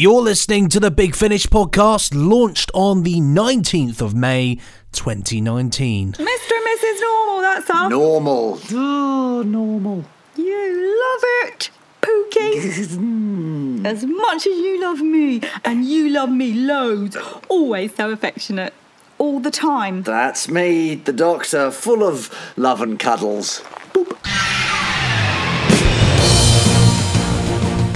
You're listening to the Big Finish podcast, launched on the 19th of May, 2019. Mr. and Mrs. Normal, that's all. Normal. Oh, normal. You love it, Pookie. Mm. as much as you love me, and you love me loads. Always so affectionate. All the time. That's me, the doctor, full of love and cuddles.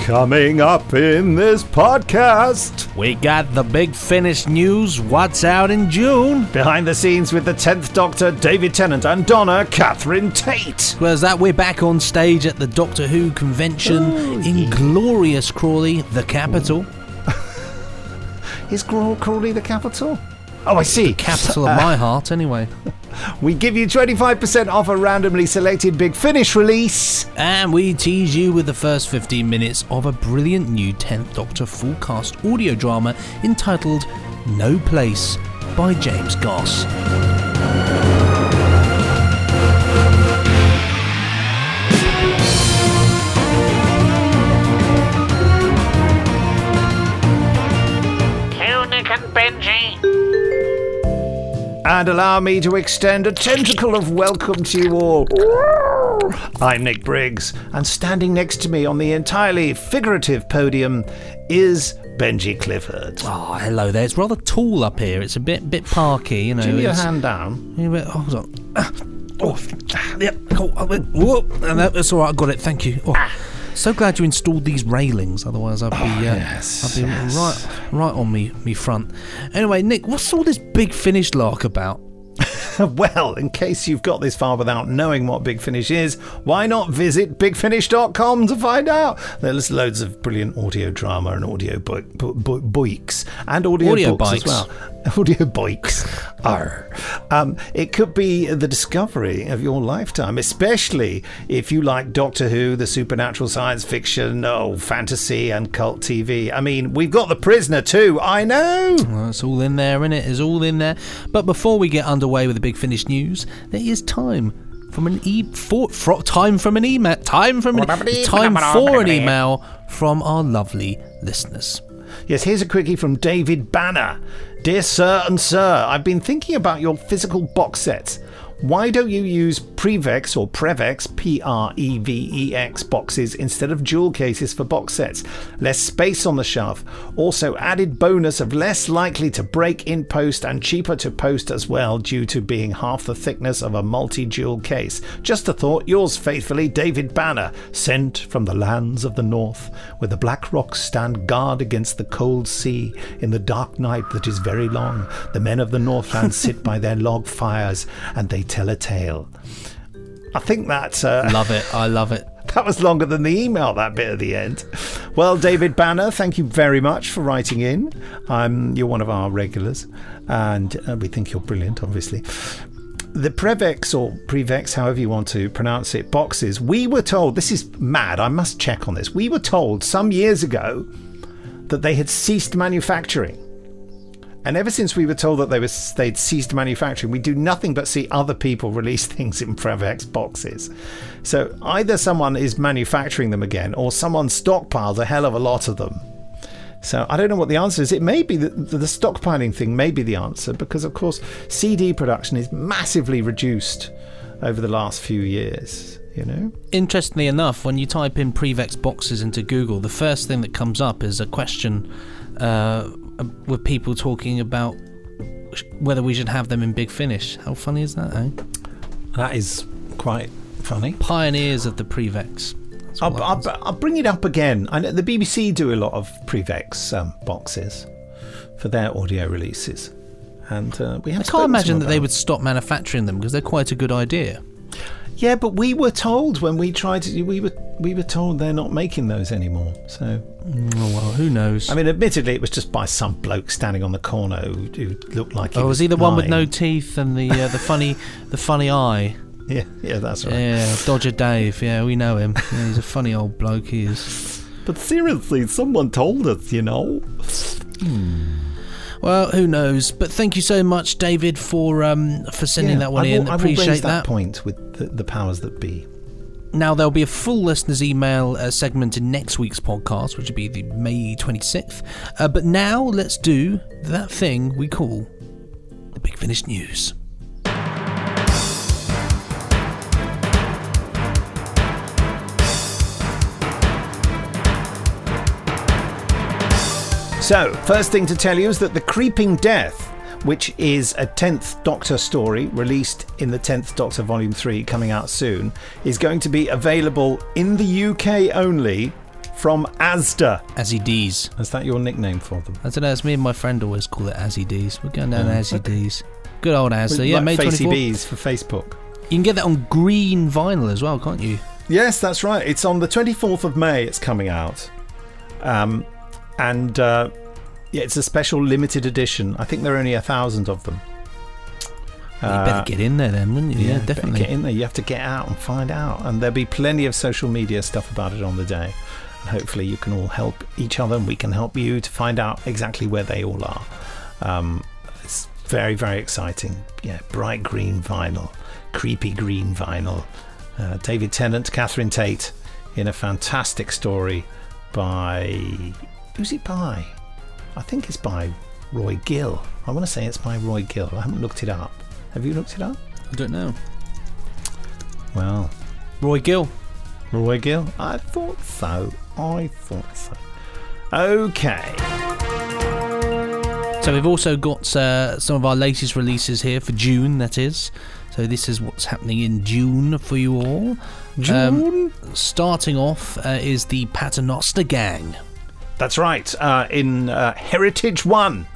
Coming up in this podcast. We got the Big Finish news, what's out in June. Behind the scenes with the 10th Doctor, David Tennant, and Donna Catherine Tate. Well, Whereas that, we're back on stage at the Doctor Who convention oh, in glorious Crawley, the capital. Is Crawley the capital? Oh, I see. Capital of my heart, anyway. We give you 25% off a randomly selected Big Finish release. And we tease you with the first 15 minutes of a brilliant new 10th Doctor full cast audio drama entitled No Place by James Goss. To Nick and Benji. And allow me to extend a tentacle of welcome to you all. I'm Nick Briggs, and standing next to me on the entirely figurative podium is Benji Clifford. Oh, hello there. It's rather tall up here. It's a bit bit parky, you know. Give your hand down. Yeah, but- oh, hold on. Ah, oh, yep, cool. Oh, whoop, and that's all right. I got it. Thank you. Oh, ah. So glad you installed these railings. Otherwise, I'd be, uh, yes, I'd be yes. right, right on me, me front. Anyway, Nick, what's all this big finish lark about? Well, in case you've got this far without knowing what Big Finish is, why not visit bigfinish.com to find out? There's loads of brilliant audio drama and audio bo- bo- bo- boiks and audio, Audio books bikes. as well. Audio boiks. are. Um, it could be the discovery of your lifetime, especially if you like Doctor Who, the supernatural science fiction, oh, fantasy, and cult TV. I mean, we've got The Prisoner too. I know. Well, it's all in there, isn't it? It's all in there. But before we get underway with big finish news, there is time from an e for, for time from an email time from an, time for an email from our lovely listeners. Yes, here's a quickie from David Banner. Dear Sir and Sir, I've been thinking about your physical box sets. Why don't you use Prevex or Prevex, P R E V E X boxes instead of jewel cases for box sets? Less space on the shelf. Also, added bonus of less likely to break in post and cheaper to post as well due to being half the thickness of a multi jewel case. Just a thought, yours faithfully, David Banner, sent from the lands of the north, where the black rocks stand guard against the cold sea in the dark night that is very long. The men of the Northland sit by their log fires and they tell a tale. I think that uh, Love it. I love it. that was longer than the email, that bit at the end. Well, David Banner, thank you very much for writing in. Um, you're one of our regulars, and uh, we think you're brilliant, obviously. The Prevex or Prevex, however you want to pronounce it, boxes, we were told, this is mad, I must check on this. We were told some years ago that they had ceased manufacturing. And ever since we were told that they were they'd ceased manufacturing, we do nothing but see other people release things in Prevex boxes. So either someone is manufacturing them again, or someone stockpiled a hell of a lot of them. So I don't know what the answer is. It may be that the stockpiling thing may be the answer because, of course, CD production is massively reduced over the last few years. You know, Interestingly enough, when you type in Prevex boxes into Google, the first thing that comes up is a question uh, with people talking about whether we should have them in Big Finish. How funny is that, eh? that is quite funny. Pioneers of the Prevex. I'll, I'll. I'll bring it up again. I know the BBC do a lot of Prevex um, boxes for their audio releases, and uh, we have. I can't imagine that they would stop manufacturing them because they're quite a good idea. Yeah, but we were told when we tried to. We were we were told they're not making those anymore. So Oh well, who knows? I mean, admittedly, it was just by some bloke standing on the corner who, who looked like. He oh, was he the one with no teeth and the uh, the funny the funny eye? Yeah, yeah, that's right. Yeah, Dodger Dave. Yeah, we know him. Yeah, he's a funny old bloke. He is. But seriously, someone told us, you know. Well, who knows? But thank you so much, David, for um for sending Yeah, that one I in. will, I will Appreciate that. that point with the, the powers that be. Now, there'll be a full listeners' email uh, segment in next week's podcast, which will be the May 26th. Uh, but now, let's do that thing we call the Big Finish News. So, first thing to tell you is that The Creeping Death, which is a 10th Doctor story released in the 10th Doctor Volume 3 coming out soon, is going to be available in the UK only from Asda. Azzy D's. Is that your nickname for them? I don't know, it's me and my friend always call it Azzy D's. We're going down to Azzy D's. Good old Asda. Yeah, like May Facey 24th. Bees for Facebook. You can get that on green vinyl as well, can't you? Yes, that's right. It's on the 24th of May, it's coming out. Um, and uh, yeah, it's a special limited edition. I think there are only a thousand of them. you better get in there then, wouldn't you? Yeah, better definitely. Get in there. You have to get out and find out. And there'll be plenty of social media stuff about it on the day. And hopefully, you can all help each other and we can help you to find out exactly where they all are. Um, it's very, very exciting. Yeah, bright green vinyl, creepy green vinyl. Uh, David Tennant, Catherine Tate in a fantastic story by. Who's it by? I think it's by Roy Gill. I want to say it's by Roy Gill. I haven't looked it up. Have you looked it up? I don't know. Well, Roy Gill. Roy Gill? I thought so. I thought so. Okay. So we've also got uh, some of our latest releases here for June, that is. So this is what's happening in June for you all. June? starting off uh, is the Paternoster Gang. That's right. Uh, in uh, Heritage 1.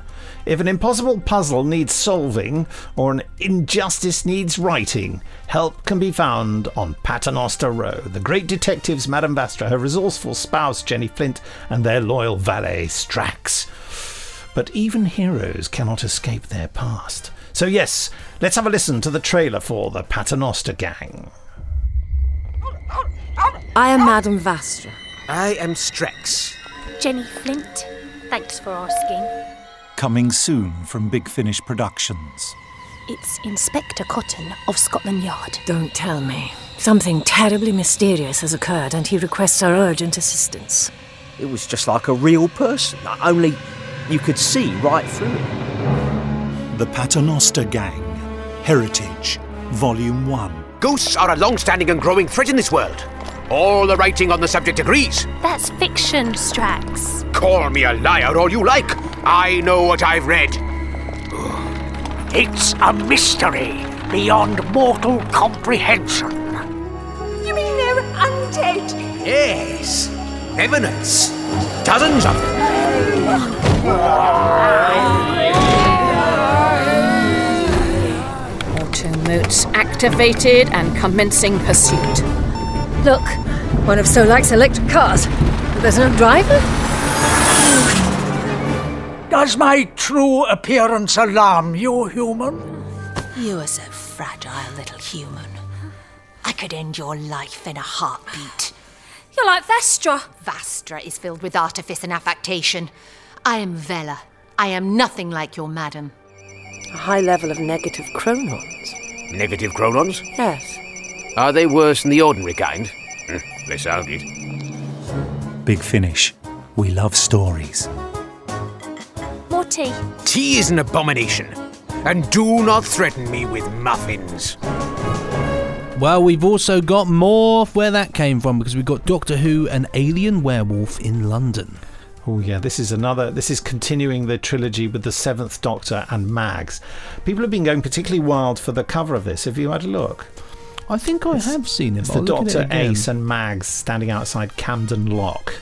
If an impossible puzzle needs solving or an injustice needs righting, help can be found on Paternoster Row. The great detectives Madame Vastra, her resourceful spouse Jenny Flint, and their loyal valet Strax. But even heroes cannot escape their past. So, yes, let's have a listen to the trailer for the Paternoster Gang. I am Madame Vastra. I am Strax. Jenny Flint. Thanks for asking. Coming soon from Big Finish Productions. It's Inspector Cotton of Scotland Yard. Don't tell me. Something terribly mysterious has occurred and he requests our urgent assistance. It was just like a real person, only you could see right through it. The Paternoster Gang. Heritage. Volume 1. Ghosts are a long standing and growing threat in this world. All the writing on the subject agrees. That's fiction, Strax. Call me a liar all you like. I know what I've read. It's a mystery beyond mortal comprehension. You mean they're undead? Yes, revenants. Dozens of them. Automotes activated and commencing pursuit. Look, one of Solak's electric cars. But there's no driver? Does my true appearance alarm you, human? You are so fragile, little human. I could end your life in a heartbeat. You're like Vestra. Vastra is filled with artifice and affectation. I am Vela. I am nothing like your madam. A high level of negative chronons. Negative chronons? Yes. Are they worse than the ordinary kind? Hmm, they Less argued. Big Finish. We love stories. More tea. Tea is an abomination. And do not threaten me with muffins. Well, we've also got more where that came from because we've got Doctor Who, and alien werewolf in London. Oh yeah, this is another. This is continuing the trilogy with the Seventh Doctor and Mags. People have been going particularly wild for the cover of this. Have you had a look? I think I have seen it. It's the I'll look it Doctor. Ace, and Mags standing outside Camden Lock.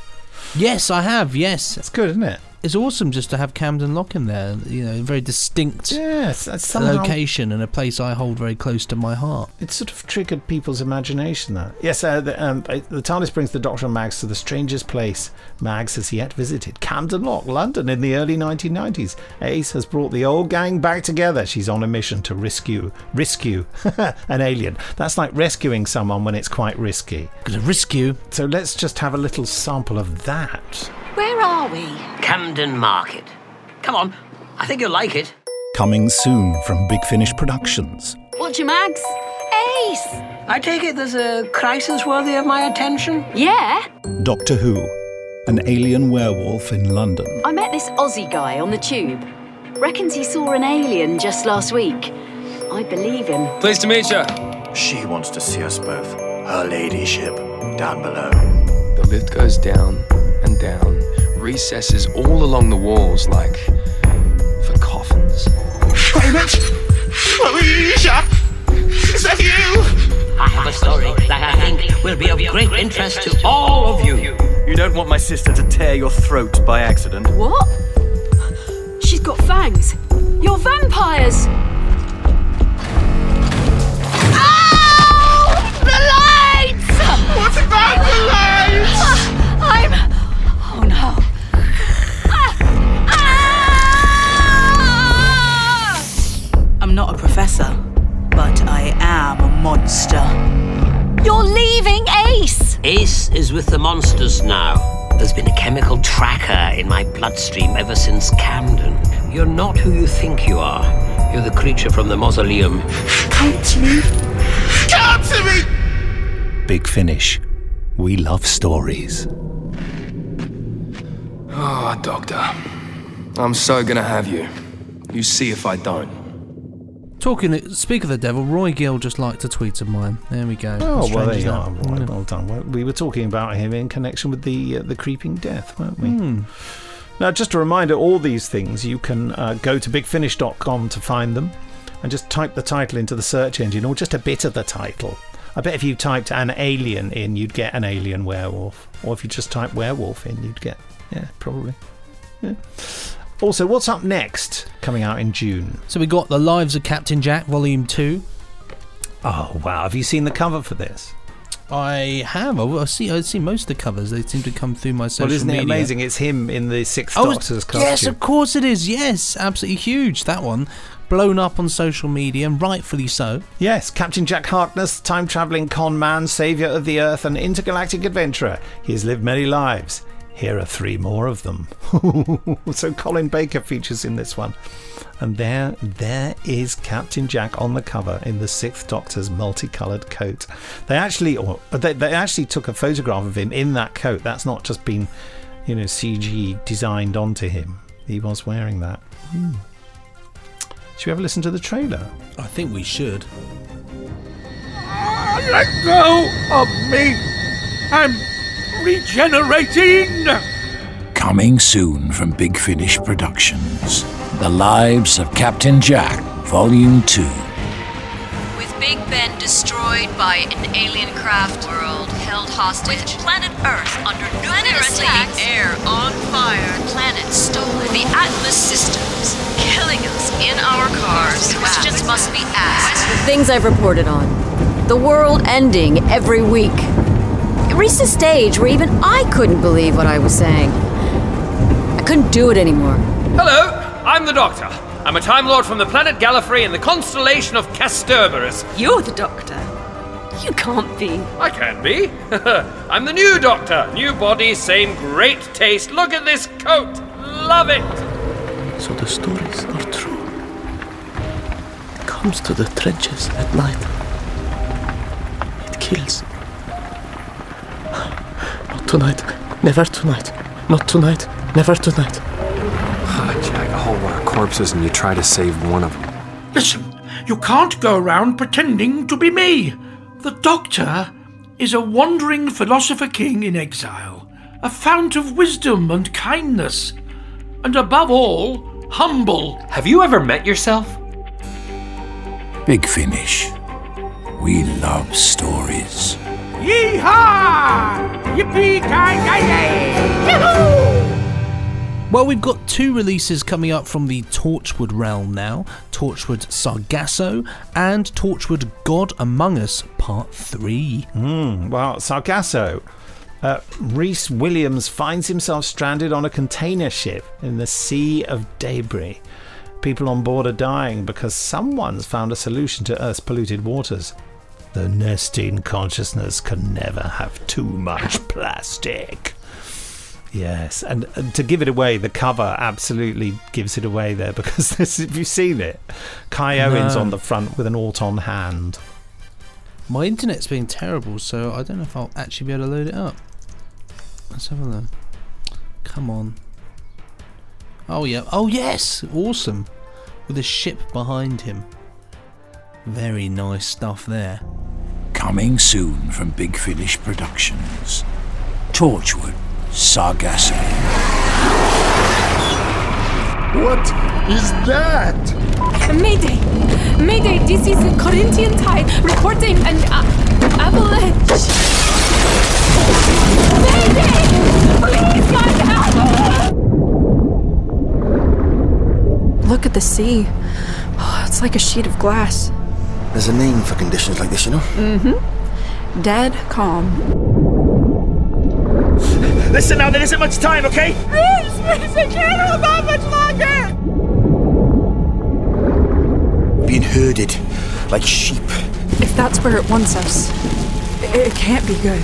Yes, I have. Yes, It's good, isn't it? It's awesome just to have Camden Lock in there. You know, a very distinct that's somehow location and a place I hold very close to my heart. it sort of triggered people's imagination. That yes, uh, the, um, the TARDIS brings the Doctor and Mags to the strangest place Mags has yet visited, Camden Lock, London, in the early 1990s. Ace has brought the old gang back together. She's on a mission to rescue rescue an alien. That's like rescuing someone when it's quite risky. Gonna you. So let's just have a little sample of that. Where are we? Camden Market. Come on, I think you'll like it. Coming soon from Big Finish Productions. Watch your mags. Ace! I take it there's a crisis worthy of my attention? Yeah. Doctor Who, an alien werewolf in London. I met this Aussie guy on the tube. Reckons he saw an alien just last week. I believe him. Pleased to meet you. She wants to see us both. Her ladyship, down below. The lift goes down and down, recesses all along the walls like for coffins. Raymond! Alicia! Is that you? I have a story that I think will be of great interest to all of you. You don't want my sister to tear your throat by accident. What? She's got fangs. You're vampires! The lights! What about the lights? I'm. I'm not a professor, but I am a monster. You're leaving Ace! Ace is with the monsters now. There's been a chemical tracker in my bloodstream ever since Camden. You're not who you think you are. You're the creature from the mausoleum. Come to me! Come to me! Big Finish. We love stories. Oh, Doctor. I'm so gonna have you. You see if I don't. Talking, speak of the devil, Roy Gill just liked a tweet of mine. There we go. Oh, well, there you are. Right, well done. Well, We were talking about him in connection with the uh, the creeping death, weren't we? Hmm. Now, just a reminder all these things, you can uh, go to bigfinish.com to find them and just type the title into the search engine or just a bit of the title. I bet if you typed an alien in, you'd get an alien werewolf. Or if you just type werewolf in, you'd get, yeah, probably. Yeah. Also, what's up next coming out in June? So we got The Lives of Captain Jack, Volume 2. Oh, wow. Have you seen the cover for this? I have. I see. I see most of the covers. They seem to come through my social media. well, isn't it media. amazing? It's him in the Sixth Oh, Doctor's costume. yes, of course it is. Yes, absolutely huge. That one blown up on social media, and rightfully so. Yes, Captain Jack Harkness, time traveling con man, savior of the Earth, and intergalactic adventurer. He has lived many lives. Here are three more of them. so Colin Baker features in this one. And there, there is Captain Jack on the cover in the Sixth Doctor's multicoloured coat. They actually, or they, they actually took a photograph of him in that coat. That's not just been, you know, CG designed onto him. He was wearing that. Hmm. Should we have a listen to the trailer? I think we should. Let go of me! I'm regenerating! Coming soon from Big Finish Productions. The Lives of Captain Jack, Volume 2. With Big Ben destroyed by an alien craft world held hostage, with planet Earth under nuclear attack, air on fire, planet stolen, the Atlas systems killing us in our cars. Questions must be asked. The things I've reported on. The world ending every week. It reached a stage where even I couldn't believe what I was saying. I couldn't do it anymore. Hello, I'm the Doctor. I'm a Time Lord from the planet Gallifrey in the constellation of Kasterborous. You're the Doctor. You can't be. I can be. I'm the new Doctor. New body, same great taste. Look at this coat. Love it. So the stories are true. It comes to the trenches at night. It kills. Not tonight. Never tonight. Not tonight. Never tonight. Jack, a whole lot of corpses and you try to save one of them. Listen, you can't go around pretending to be me. The Doctor is a wandering philosopher king in exile, a fount of wisdom and kindness, and above all, humble. Have you ever met yourself? Big Finish. We love stories. Yeehaw! Yippee ki yay! Well, we've got two releases coming up from the Torchwood realm now Torchwood Sargasso and Torchwood God Among Us Part 3. Mm, well, Sargasso. Uh, Rhys Williams finds himself stranded on a container ship in the Sea of Debris. People on board are dying because someone's found a solution to Earth's polluted waters. The nesting consciousness can never have too much plastic. Yes, and, and to give it away, the cover absolutely gives it away there because this, have you seen it? Kai Owens on the front with an alt on hand. My internet's been terrible, so I don't know if I'll actually be able to load it up. Let's have a look. Come on. Oh yeah. Oh yes. Awesome. With a ship behind him. Very nice stuff there. Coming soon from Big Finish Productions. Torchwood Sargasso. What is that? Mayday! Mayday, this is the Corinthian tide reporting an uh, avalanche. Mayday! Please, God, help! Look at the sea. Oh, it's like a sheet of glass. There's a name for conditions like this, you know? Mm-hmm. Dead calm. Listen now, there isn't much time, okay? Please, please, I can't hold on much longer! Being herded like sheep. If that's where it wants us, it, it can't be good.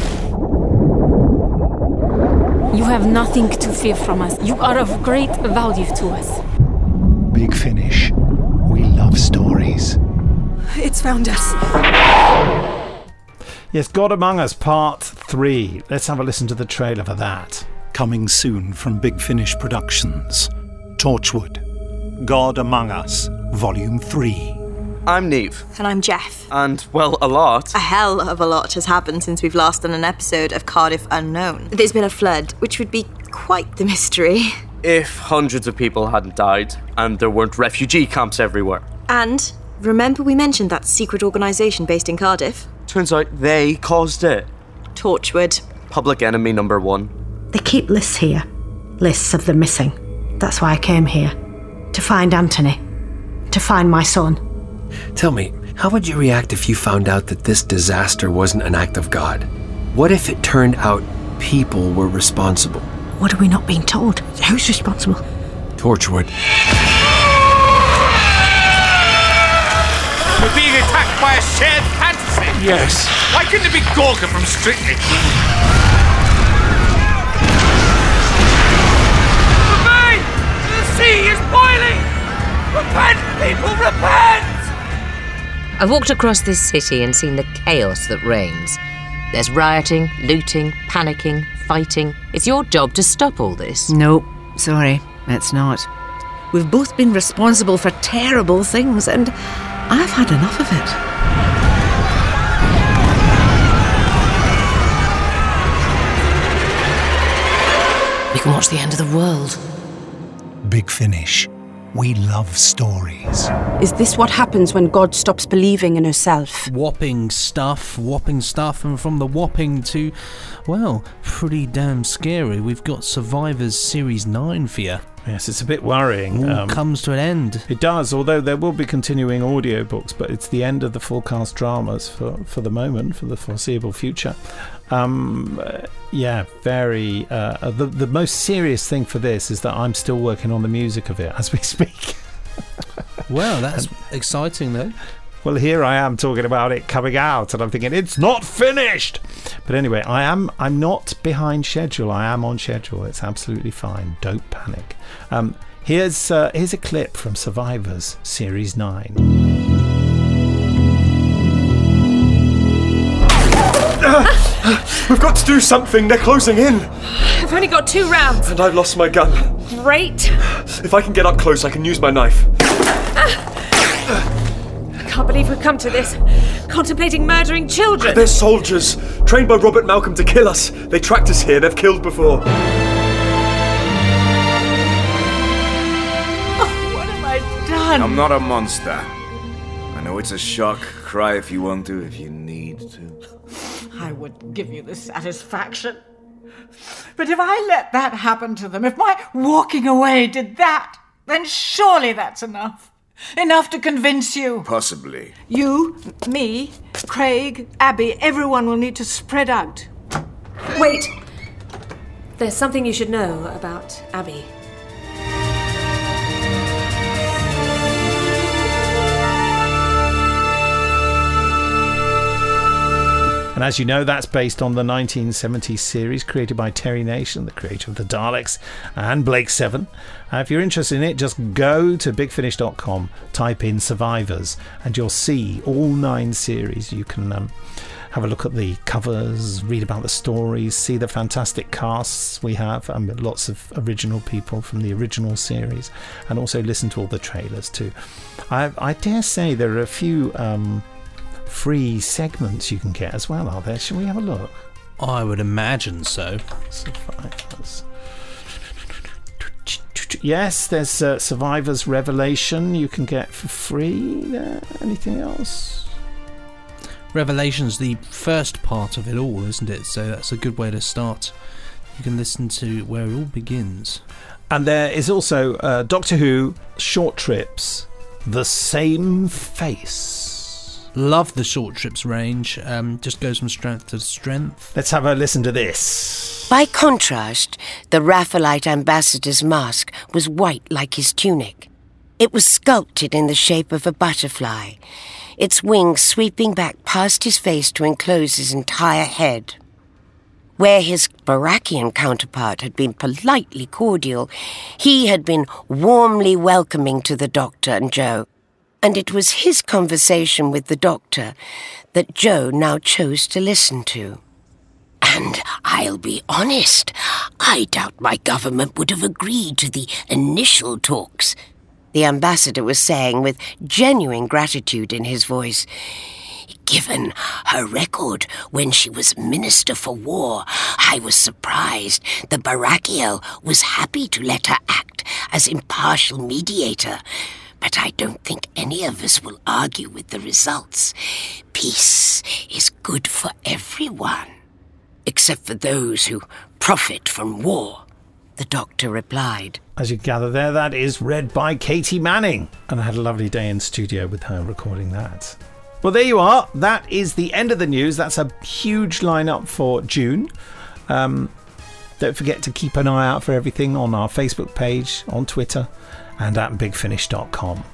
You have nothing to fear from us. You are of great value to us. Big Finish. We love stories. It's found us. Yes, God Among Us Part 3. Let's have a listen to the trailer for that. Coming soon from Big Finish Productions. Torchwood. God Among Us, Volume 3. I'm Neve. And I'm Jeff. And, well, a lot. A hell of a lot has happened since we've last done an episode of Cardiff Unknown. There's been a flood, which would be quite the mystery. If hundreds of people hadn't died and there weren't refugee camps everywhere. And remember we mentioned that secret organisation based in Cardiff? Turns out they caused it. Torchwood. Public enemy number one. They keep lists here lists of the missing. That's why I came here. To find Anthony. To find my son. Tell me, how would you react if you found out that this disaster wasn't an act of God? What if it turned out people were responsible? What are we not being told? Who's responsible? Torchwood. Shared fantasy. Yes. Why couldn't it be Gorka from Strictly? Remain! The sea is boiling! Repent, people, repent! I've walked across this city and seen the chaos that reigns. There's rioting, looting, panicking, fighting. It's your job to stop all this. No, sorry, it's not. We've both been responsible for terrible things, and I've had enough of it. We can watch the end of the world. Big Finish. We love stories. Is this what happens when God stops believing in herself? Whopping stuff, whopping stuff, and from the whopping to, well, pretty damn scary. We've got Survivors Series 9 for you. Yes, it's a bit worrying. All um, comes to an end. It does, although there will be continuing audiobooks, but it's the end of the full cast dramas for, for the moment, for the foreseeable future. Um, yeah, very. Uh, the, the most serious thing for this is that I'm still working on the music of it as we speak. Well, that's exciting though. Well, here I am talking about it coming out, and I'm thinking it's not finished. But anyway, I am. I'm not behind schedule. I am on schedule. It's absolutely fine. Don't panic. Um, here's uh, here's a clip from Survivors Series Nine. We've got to do something. They're closing in. I've only got two rounds. And I've lost my gun. Great. If I can get up close, I can use my knife. I can't believe we've come to this. Contemplating murdering children. They're soldiers, trained by Robert Malcolm to kill us. They tracked us here. They've killed before. Oh, what have I done? I'm not a monster. I know it's a shock. Cry if you want to, if you need to. I would give you the satisfaction. But if I let that happen to them, if my walking away did that, then surely that's enough. Enough to convince you. Possibly. You, me, Craig, Abby, everyone will need to spread out. Wait! There's something you should know about Abby. And as you know, that's based on the 1970s series created by Terry Nation, the creator of the Daleks, and Blake Seven. Uh, if you're interested in it, just go to bigfinish.com, type in Survivors, and you'll see all nine series. You can. Um, have a look at the covers, read about the stories, see the fantastic casts we have, and lots of original people from the original series, and also listen to all the trailers too. I, I dare say there are a few um, free segments you can get as well, are there? Shall we have a look? I would imagine so. Survivors. Yes, there's uh, Survivors Revelation you can get for free. There. Anything else? Revelation's the first part of it all, isn't it? So that's a good way to start. You can listen to where it all begins. And there is also uh, Doctor Who short trips, The Same Face. Love the short trips range. Um, just goes from strength to strength. Let's have a listen to this. By contrast, the Raphaelite ambassador's mask was white like his tunic. It was sculpted in the shape of a butterfly, its wings sweeping back past his face to enclose his entire head. Where his Barakian counterpart had been politely cordial, he had been warmly welcoming to the doctor and Jo. And it was his conversation with the doctor that Jo now chose to listen to. And I'll be honest, I doubt my government would have agreed to the initial talks. The ambassador was saying with genuine gratitude in his voice. Given her record when she was Minister for War, I was surprised the Barakiel was happy to let her act as impartial mediator. But I don't think any of us will argue with the results. Peace is good for everyone, except for those who profit from war, the doctor replied. As you gather there, that is read by Katy Manning. And I had a lovely day in studio with her recording that. Well, there you are. That is the end of the news. That's a huge lineup for June. Um, don't forget to keep an eye out for everything on our Facebook page, on Twitter, and at bigfinish.com.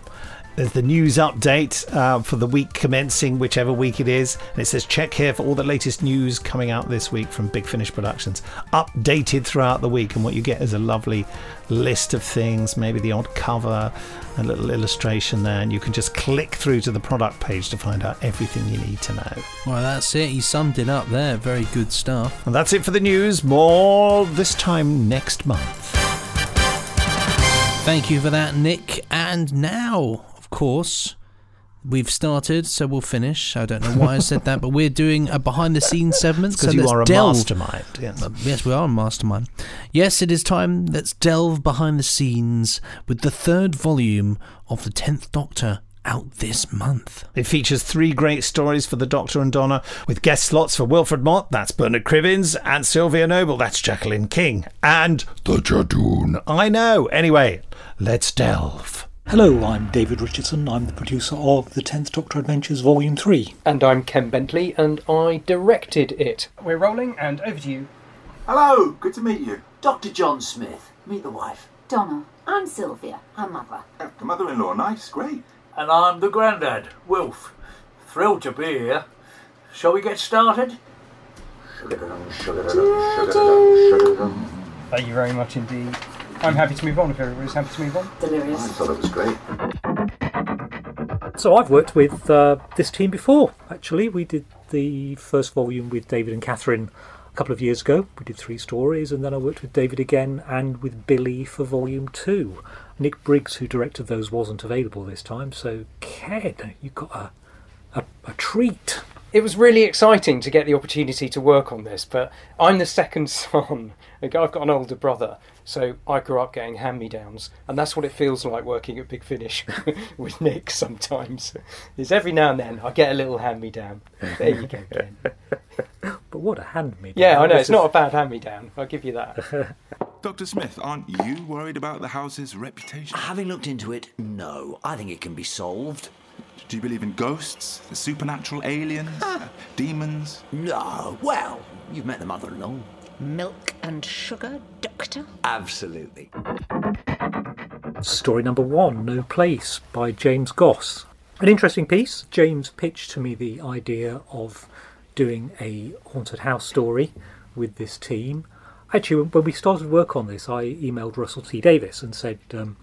There's the news update uh, for the week commencing, whichever week it is. And it says check here for all the latest news coming out this week from Big Finish Productions. Updated throughout the week. And what you get is a lovely list of things, maybe the odd cover, a little illustration there. And you can just click through to the product page to find out everything you need to know. Well, that's it. You summed it up there. Very good stuff. And that's it for the news. More this time next month. Thank you for that, Nick. And now, of course, we've started, so we'll finish. I don't know why I said that, but we're doing a behind the scenes segment. Because so you are a delve- mastermind. Yes. Uh, yes, we are a mastermind. Yes, it is time. Let's delve behind the scenes with the third volume of the Tenth Doctor out this month. It features three great stories for the Doctor and Donna, with guest slots for Wilfred Mott, that's Bernard Cribbins, and Sylvia Noble, that's Jacqueline King, and the Judoon. I know. Anyway, let's delve. Hello, I'm David Richardson. I'm the producer of The Tenth Doctor Adventures Volume 3. And I'm Ken Bentley, and I directed it. We're rolling, and over to you. Hello, good to meet you. Dr. John Smith. Meet the wife. Donna. I'm Sylvia, her mother. Oh, the mother in law, nice, great. And I'm the grandad, Wilf. Thrilled to be here. Shall we get started? Thank you very much indeed. I'm happy to move on if everybody's happy to move on. Delirious. I thought it was great. So I've worked with uh, this team before, actually. We did the first volume with David and Catherine a couple of years ago. We did three stories, and then I worked with David again and with Billy for volume two. Nick Briggs, who directed those, wasn't available this time, so Ken, you got a, a, a treat. It was really exciting to get the opportunity to work on this, but I'm the second son. I've got an older brother, so I grew up getting hand me downs, and that's what it feels like working at Big Finish with Nick sometimes. Is every now and then I get a little hand me down. There you go, Ken. But what a hand me down. Yeah, I know, it's not a bad hand me down, I'll give you that. Dr. Smith, aren't you worried about the house's reputation? Having looked into it, no. I think it can be solved. Do you believe in ghosts, the supernatural aliens, uh, demons? No. Well, you've met the mother in law. Milk and sugar, Doctor? Absolutely. Story number one, No Place, by James Goss. An interesting piece. James pitched to me the idea of doing a haunted house story with this team. Actually, when we started work on this, I emailed Russell T Davies and said, um,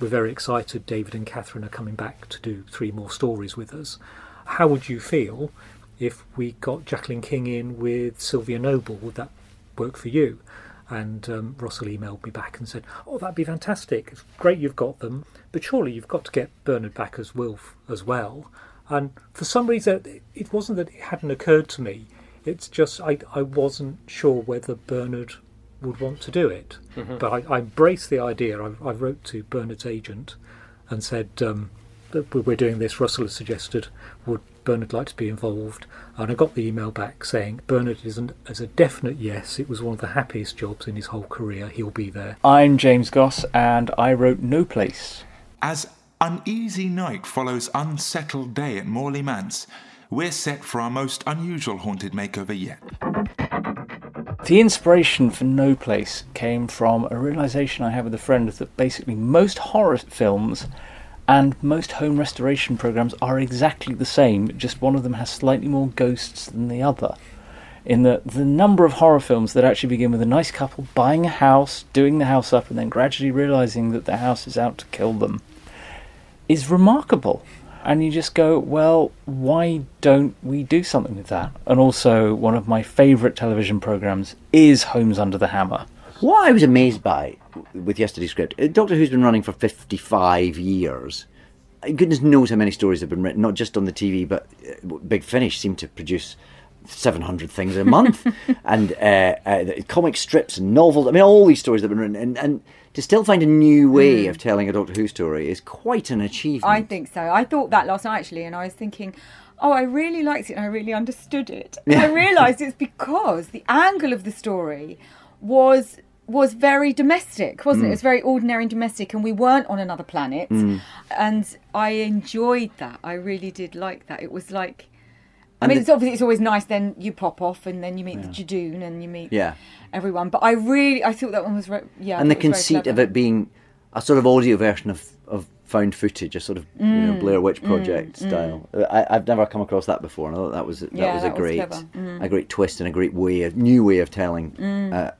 "We're very excited. David and Catherine are coming back to do three more stories with us. How would you feel if we got Jacqueline King in with Sylvia Noble? Would that work for you?" And um, Russell emailed me back and said, "Oh, that'd be fantastic. It's great you've got them, but surely you've got to get Bernard back as Wilf as well." And for some reason, it wasn't that it hadn't occurred to me. It's just I, I wasn't sure whether Bernard would want to do it. Mhm. But I, I embraced the idea. I, I wrote to Bernard's agent and said, um, that we're doing this. Russell has suggested, would Bernard like to be involved? And I got the email back saying, Bernard isn't as a definite yes. It was one of the happiest jobs in his whole career. He'll be there. I'm James Goss, and I wrote No Place. As uneasy night follows unsettled day at Morley Manse, we're set for our most unusual haunted makeover yet. The inspiration for No Place came from a realization I had with a friend that basically most horror films and most home restoration programs are exactly the same, just one of them has slightly more ghosts than the other. In the the number of horror films that actually begin with a nice couple buying a house, doing the house up, and then gradually realizing that the house is out to kill them is remarkable. And you just go, well, why don't we do something with that? And also, one of my favourite television programmes is Homes Under the Hammer. What I was amazed by with yesterday's script, Doctor Who's been running for 55 years. Goodness knows how many stories have been written, not just on the TV, but uh, Big Finish seemed to produce 700 things a month. and uh, uh, comic strips and novels. I mean, all these stories that have been written. And, and to still find a new way Mm. of telling a Doctor Who story is quite an achievement. I think so. I thought that last night actually, and I was thinking, oh, I really liked it and I really understood it. And I realised it's because the angle of the story was was very domestic, wasn't it? Mm. It was very ordinary and domestic, and we weren't on another planet. Mm. And I enjoyed that. I really did like that. It was like. I And mean, the- it's obviously it's always nice. Then you pop off, and then you meet the Yeah. Judoon, and you meet Yeah. everyone. But I really, I thought that one was, re- yeah. and the it was conceit of it being a sort of audio version of, of found footage, a sort of you know Mm, Blair Witch mm, Project mm. style. I, I've never come across that before, and I thought that was that Yeah, was a was great clever. Mm. a great twist and a great way a new way of telling Mm. uh,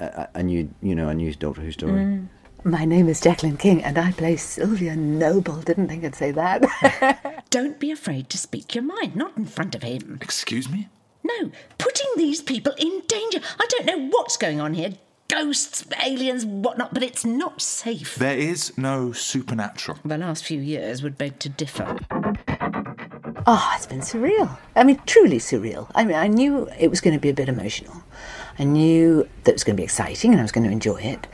a, a, a new you know a new Doctor Who story. Mm. My name is Jacqueline King, and I play Sylvia Noble. Didn't think I'd say that. Don't be afraid to speak your mind, not in front of him. Excuse me? No, putting these people in danger. I don't know what's going on here. Ghosts, aliens, whatnot, but it's not safe. There is no supernatural. The last few years would beg to differ. Oh, it's been surreal. I mean, truly surreal. I mean, I knew it was going to be a bit emotional. I knew that it was going to be exciting and I was going to enjoy it.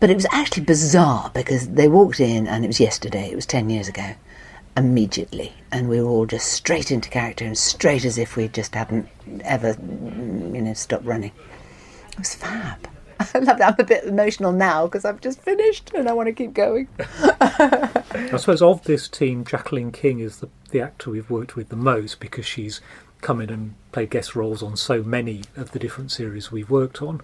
But it was actually bizarre because they walked in and it was yesterday, it was 10 years ago, immediately. And we were all just straight into character and straight as if we just hadn't ever, you know, stopped running. It was fab. I love that. I'm a bit emotional now because I've just finished and I want to keep going. I suppose of this team, Jacqueline King is the, the actor we've worked with the most because she's come in and play guest roles on so many of the different series we've worked on.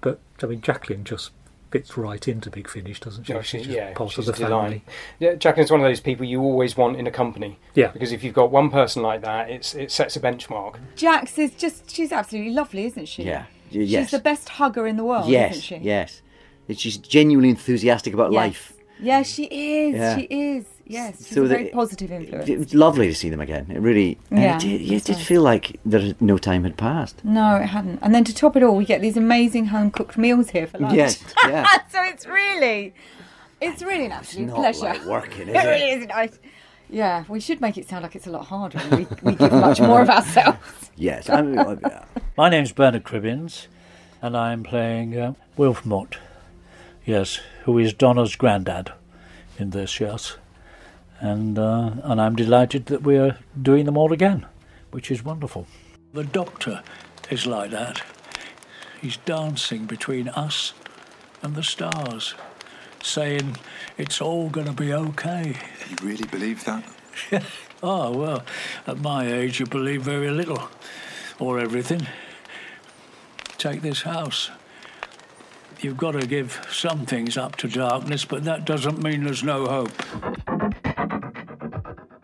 But I mean, Jacqueline just fits right into Big Finish, doesn't she? No, she's she's, just yeah, part she's of the delight. family. Yeah, Jacqueline's one of those people you always want in a company. Yeah. Because if you've got one person like that, it's it sets a benchmark. Jax is just, she's absolutely lovely, isn't she? Yeah. Y- She's the best hugger in the world, yes, isn't she? yes. And She's genuinely enthusiastic about Yes. life. Yeah, she is. Yeah. She is. Yes, So a very that- positive influence. It was lovely to see them again. It really, Yeah, it, did- you that's did right. feel like there no time had passed. No, it hadn't. And then to top it all, we get these amazing home cooked meals here for lunch. Yes, yeah. so it's really, it's really an absolute not pleasure. like working, is it it really it? isn't. Yeah, we should make it sound like it's a lot harder. and We, we give much more of ourselves. Yes, I mean, My name's Bernard Cribbins, and I'm playing uh, Wilf Mott, yes, who is Donna's granddad in this, yes. And, uh, and I'm delighted that we're doing them all again, which is wonderful. The Doctor is like that. He's dancing between us and the stars, saying it's all going to be okay. You really believe that? oh, well, at my age, you believe very little or everything. Take this house. You've got to give some things up to darkness, but that doesn't mean there's no hope.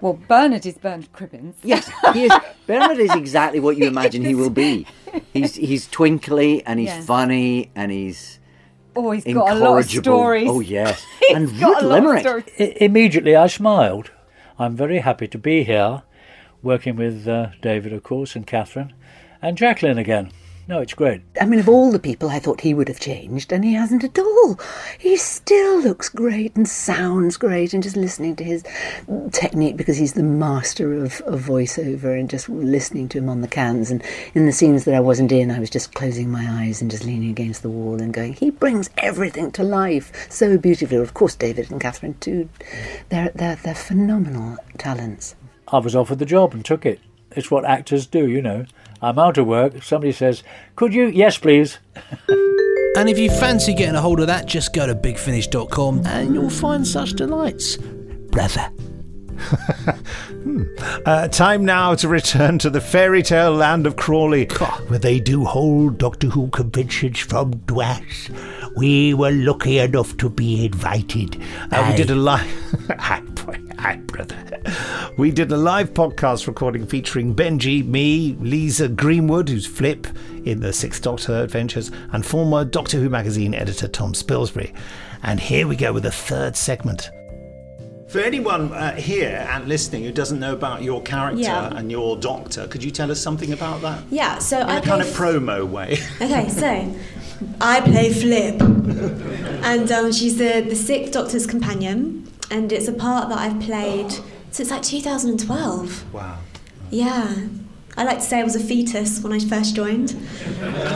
Well, Bernard is Bernard Cribbins. Yes, he is. Bernard is exactly what you imagine he will be. He's he's twinkly and he's Yes. funny and he's Oh, he's got a lot of stories. Oh yes, He's and got good a lot of limerick. I- immediately I smiled. I'm very happy to be here, working with uh, David, of course, and Catherine, and Jacqueline again. No, it's great. I mean, of all the people, I thought he would have changed, and he hasn't at all. He still looks great and sounds great, and just listening to his technique because he's the master of, of voiceover, and just listening to him on the cans. And in the scenes that I wasn't in, I was just closing my eyes and just leaning against the wall and going, he brings everything to life so beautifully. Of course, David and Catherine, too. They're, they're, they're phenomenal talents. I was offered the job and took it. It's what actors do, you know. I'm out of work. Somebody says, Could you? Yes, please. And if you fancy getting a hold of that, just go to bigfinish.com and you'll find such delights. Brother. Uh, time now to return to the fairy tale land of Crawley, where they do hold Doctor Who conventions from Dwash. We were lucky enough to be invited. Uh, we did a live. Hi, brother. We did a live podcast recording featuring Benji, me, Lisa Greenwood, who's Flip in the Sixth Doctor Adventures, and former Doctor Who magazine editor Tom Spilsbury. And here we go with the third segment. For anyone uh, here and listening who doesn't know about your character Yeah. and your doctor, could you tell us something about that? Yeah, so In I a kind of play promo way. Okay, so I play Flip, and um, she's the the sixth Doctor's companion, and it's a part that I've played since like 2012. Wow. Yeah, I like to say I was a fetus when I first joined,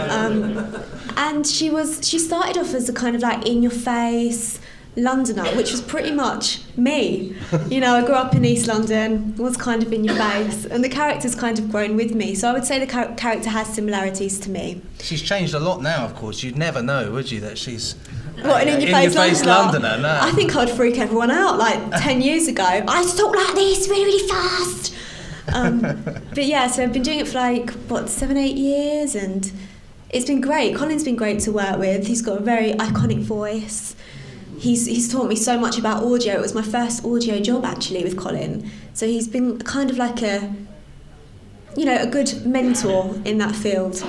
um, and she was she started off as a kind of like in your face. Londoner, which was pretty much me. You know, I grew up in East London, was kind of in your face, and the character's kind of grown with me. So I would say the char- character has similarities to me. She's changed a lot now, of course. You'd never know, would you, that she's. What, an in your face, Londoner? Londoner? No. I think I'd freak everyone out like 10 years ago. I talk like this really, really fast. Um, but yeah, so I've been doing it for like, what, seven, eight years, and it's been great. Colin's been great to work with. He's got a very iconic voice. He's, he's taught me so much about audio. It was my first audio job actually with Colin. So he's been kind of like a, you know, a good mentor in that field.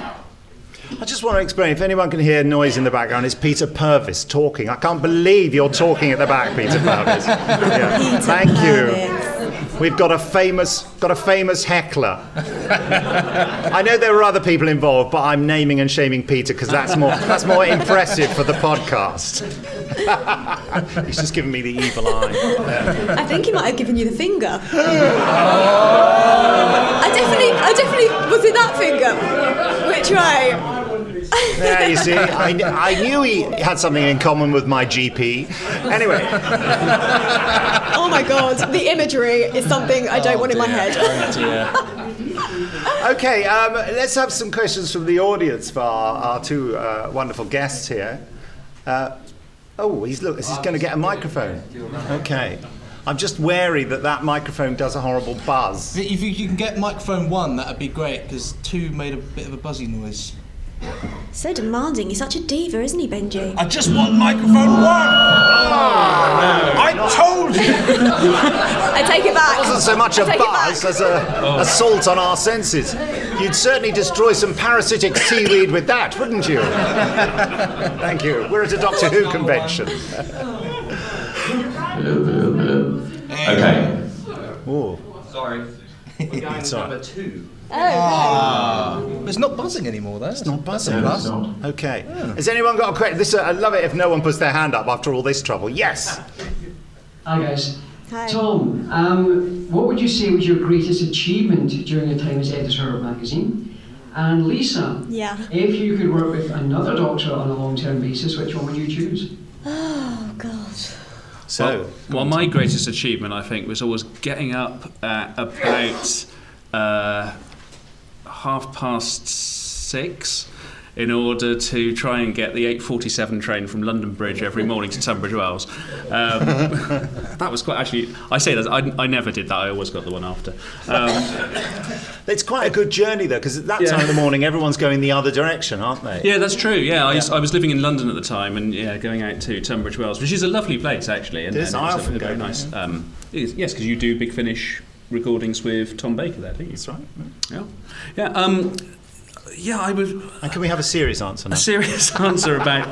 I just want to explain if anyone can hear noise in the background, it's Peter Purves talking. I can't believe you're talking at the back, Peter Purves. Yeah. Peter Thank Purves. you. We've got a famous got a famous heckler. I know there were other people involved, but I'm naming and shaming Peter because that's more that's more impressive for the podcast. He's just giving me the evil eye. I think he might have given you the finger. I definitely, I definitely was it that finger. Which way? Yeah, you see, I, I knew he had something in common with my GP. Anyway, Oh my god, the imagery is something I don't want in my head. Oh okay, um, let's have some questions from the audience for our, our two uh, wonderful guests here. Uh, oh, he's look, he's going to get a microphone. Okay. I'm just wary that that microphone does a horrible buzz. If you, you can get microphone one, that'd be great, because two made a bit of a buzzy noise. So demanding. He's such a diva, isn't he, Benji? I just want microphone one! Ah, I told you! I take it back. It wasn't so much a I take buzz as a oh. assault on our senses. You'd certainly destroy some parasitic seaweed with that, wouldn't you? Thank you. We're at a Doctor Who convention. Okay. Oh. Sorry. We're going It's number two. Ah. It's not buzzing anymore, though. It's not buzzing. Plus. Okay. Has anyone got a question? This, uh, I love it if no one puts their hand up after all this trouble. Yes. Hi guys. Hi. Tom, um, what would you say was your greatest achievement during your time as editor of magazine? And Lisa, Yeah. if you could work with another doctor on a long-term basis, which one would you choose? Oh god. So, well, well, my greatest achievement, I think, was always getting up at about uh, half past six in order to try and get the 8.47 train from London Bridge every morning to Tunbridge Wells. Um, that was quite, actually, I say that, I, I never did that, I always got the one after. Um, It's quite a good journey, though, because at that Yeah. time of the morning, everyone's going the other direction, aren't they? Yeah, that's true. Yeah, I, used- I was living in London at the time, and yeah, going out to Tunbridge Wells, which is a lovely place actually, and, It is. and I it's a- often a go very nice. Um, Yes, because you do Big Finish recordings with Tom Baker there, don't you? That's right. Yeah. Yeah. Um, yeah, I was. And can we have a serious answer now? A serious answer about.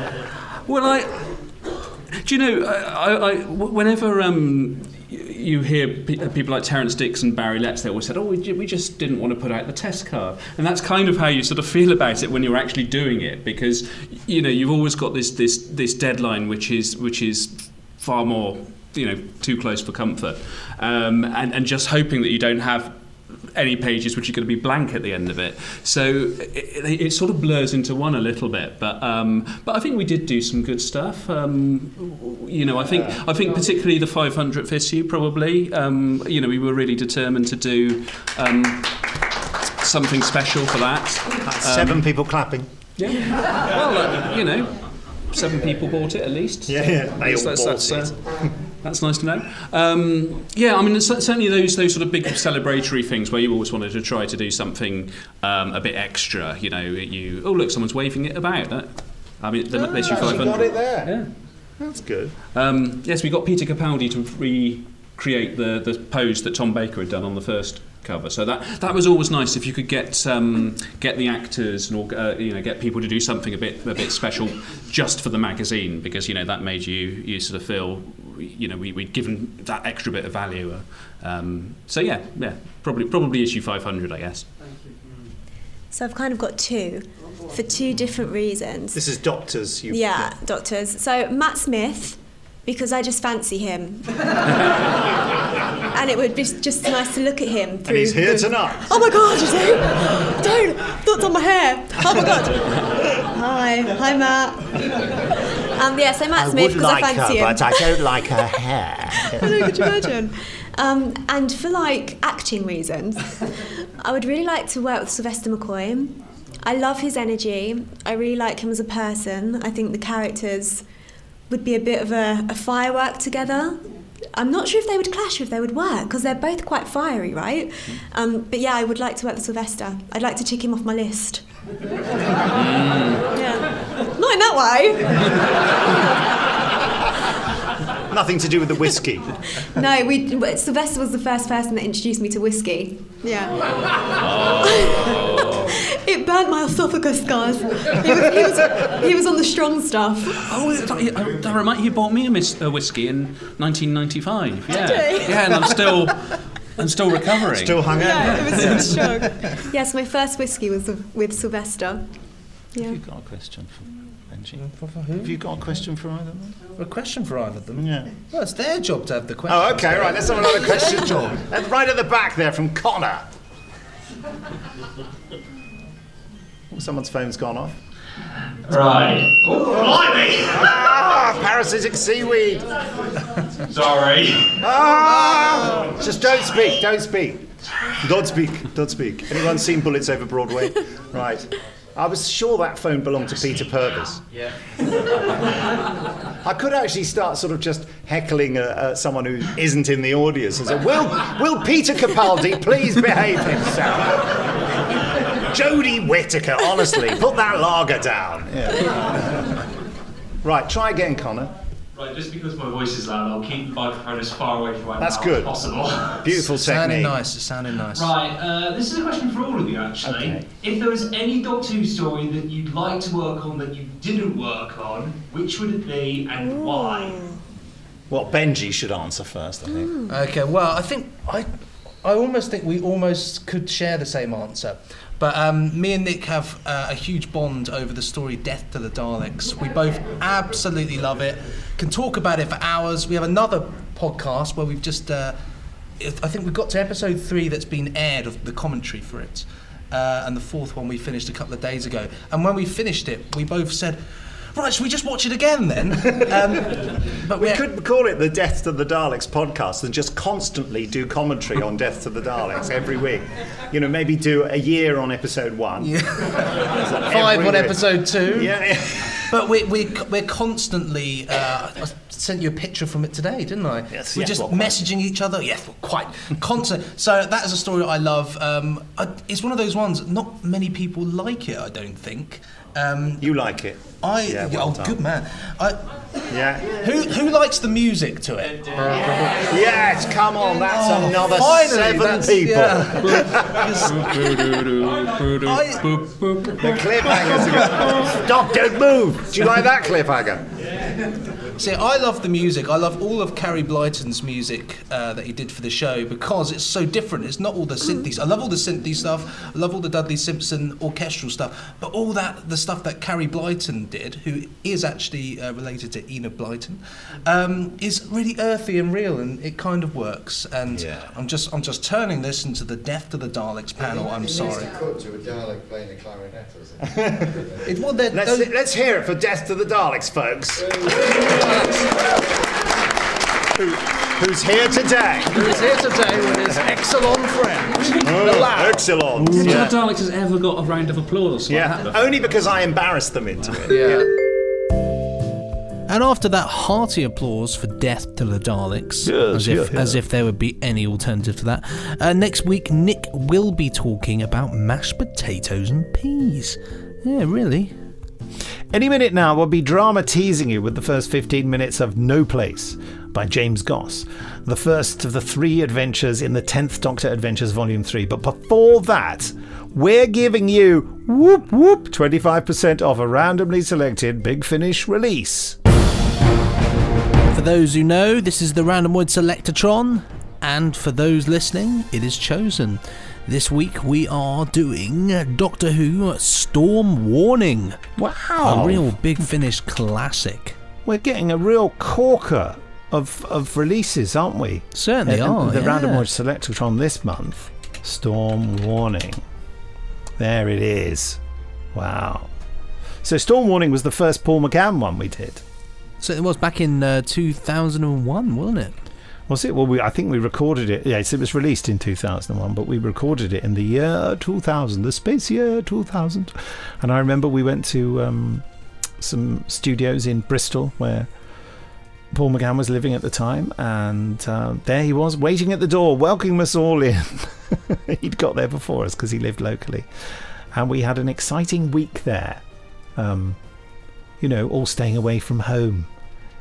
Well, I. Do you know? I, I, I- whenever um, you hear pe- people like Terrance Dicks and Barry Letts, they always said, "Oh, we, ju- we just didn't want to put out the test card," and that's kind of how you sort of feel about it when you're actually doing it, because you know you've always got this this this deadline, which is which is far more you know too close for comfort, um, and and just hoping that you don't have any pages which are going to be blank at the end of it. So it, it, it sort of blurs into one a little bit. But um, but I think we did do some good stuff. Um, you know, I think I think particularly the 500th issue probably. Um, you know, we were really determined to do um, something special for that. That's Um, seven people clapping. Yeah. Well, uh, you know, seven people bought it at least. Yeah, yeah, they all bought that's, uh, that's nice to know. Um, yeah, I mean, certainly those those sort of big celebratory things where you always wanted to try to do something um, a bit extra. You know, you oh look, someone's waving it about. That, I mean, the Ah, issue she 500. got it there. Yeah. That's good. Um, yes, we got Peter Capaldi to recreate the, the pose that Tom Baker had done on the first cover. So that that was always nice if you could get um, get the actors and uh, you know get people to do something a bit a bit special just for the magazine because you know that made you you sort of feel you know we, we'd given that extra bit of value. Um, so yeah, yeah, probably probably issue 500, I guess. So I've kind of got two for two different reasons. This is doctors. You, yeah, doctors. So Matt Smith, because I just fancy him. and it would be just nice to look at him. Through and he's here the- tonight. Oh my god, you do? Don't! Thoughts on my hair. Oh my god. Hi. Hi, Matt. Um, yeah, so Matt Smith, because I fancy him. But I don't like her hair. I know, could you imagine? Um, and for like acting reasons, I would really like to work with Sylvester McCoy. I love his energy. I really like him as a person. I think the characters would be a bit of a, a firework together. I'm not sure if they would clash or if they would work because they're both quite fiery, right? Um, but yeah, I would like to work with Sylvester. I'd like to tick him off my list. Yeah. Not in that Nothing to do with the whiskey. No, we Sylvester was the first person that introduced me to whiskey. Yeah. it burnt my esophagus, guys. He was, he was, he was on the strong stuff. Oh, it's like- uh, that remind he bought me a, mis- a whiskey in 1995. Yeah, Did he? yeah, and I'm still I'm still recovering. Still hung Yeah, it was so strong. Yes, my first whiskey was with Sylvester. Yeah. Have you got a question for Benji? Have you got a question for either of them? A question for either of them? Yeah. Well, it's their job to have the question. Oh, okay, right. Let's have another question. That's right at the back there from Connor. Oh, someone's phone's gone off. Right. Oh, blimey! Ah, parasitic seaweed. Sorry. Ah! Just don't speak. Don't speak. Don't speak. Don't speak. Anyone seen Bullets Over Broadway? Right. I was sure that phone belonged to Peter Purves. Yeah. I could actually start sort of just heckling uh, uh, someone who isn't in the audience and say, "Will Will Peter Capaldi please behave himself?" Jodie Whittaker, honestly, put that lager down. Yeah. right, try again, Connor. Right, just because my voice is loud, I'll keep the microphone as far away from my That's mouth good. as possible. Beautiful Sounding technique. nice. It's sounding nice. Right, uh, this is a question for all of you actually. Okay. If there was any Doctor Who story that you'd like to work on that you didn't work on, which would it be and why? Well, Benji should answer first, I think. Okay, well, I think I, I almost think we almost could share the same answer. But um, me and Nick have uh, a huge bond over the story Death to the Daleks. We both absolutely love it, can talk about it for hours. We have another podcast where we've just, uh, I think we've got to episode three that's been aired of the commentary for it. Uh, and the fourth one we finished a couple of days ago. And when we finished it, we both said, right, should we just watch it again then? um, but We could call it the Death to the Daleks podcast and just constantly do commentary on Death to the Daleks every week. You know, maybe do a year on episode one. Five on week. episode two. Yeah, yeah. But we, we, we're constantly uh, sent you a picture from it today, didn't I? Yes, We're yes, just well, quite. messaging each other. Yes, well, quite constant. So that is a story I love. Um, I, it's one of those ones. Not many people like it. I don't think. Um, you like it? I. Yeah, well oh, done. good man. I, Yeah. who who likes the music to it? Yes, come on, that's Oh, another finally, seven that's- people. I- the cliffhangers. Stop! Don't move. Do you like that cliffhanger? See, I love the music. I love all of Carey Blyton's music uh, that he did for the show because it's so different. It's not all the synthy. I love all the synthy stuff. I love all the Dudley Simpson orchestral stuff. But all that, the stuff that Carrie Blyton did, who is actually uh, related to Enid Blyton, um, is really earthy and real, and it kind of works. And I'm just, I'm just turning this into the Death to the Daleks panel. I'm sorry. cut to a Dalek playing the clarinet or something. It, well, Let's, let's hear it for Death to the Daleks, folks. Who, who's here today? Who's here today with his excellent friend? Oh, Lau. excellent. None Yeah. of the Daleks has ever got a round of applause. Like Yeah, that only because I embarrassed them into it. Yeah. And after that hearty applause for Death to the Daleks, Yes, as, if, yeah, yeah. as if there would be any alternative to that, uh, next week Nick will be talking about mashed potatoes and peas. Yeah, really. Any minute now, we'll be drama teasing you with the first 15 minutes of No Place by James Goss, the first of the three adventures in the 10th Doctor Adventures Volume 3. But before that, we're giving you whoop whoop 25% off a randomly selected Big Finish release. For those who know, this is the Randomwood Selectatron, and for those listening, it is chosen. This week we are doing Doctor Who Storm Warning. Wow. A real Big Finish classic. We're getting a real corker of, of releases, aren't we? Certainly Uh, are, The yeah. Random Watch Selectatron this month. Storm Warning. There it is. Wow. So Storm Warning was the first Paul McGann one we did. So it was back in uh, 2001, wasn't it? Was it? Well, we, I think we recorded it. Yes, it was released in 2001, but we recorded it in the year 2000, the space year 2000. And I remember we went to um, some studios in Bristol where Paul McGann was living at the time, and uh, there he was waiting at the door, welcoming us all in. He'd got there before us because he lived locally, and we had an exciting week there. Um, you know, all staying away from home.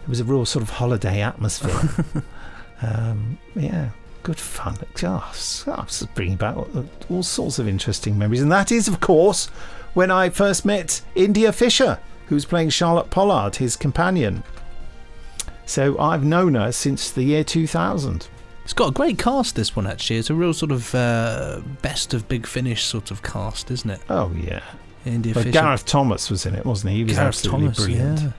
It was a real sort of holiday atmosphere. um, yeah, good fun. Gosh, I'm just bringing back all, all sorts of interesting memories, and that is, of course, when I first met India Fisher, who's playing Charlotte Pollard, his companion. So I've known her since the year 2000. It's got a great cast, this one, actually. It's a real sort of uh, best of Big Finish sort of cast, isn't it? Oh, yeah. India But Fisher. Gareth Thomas was in it, wasn't he? He was Gareth absolutely Thomas, brilliant. yeah.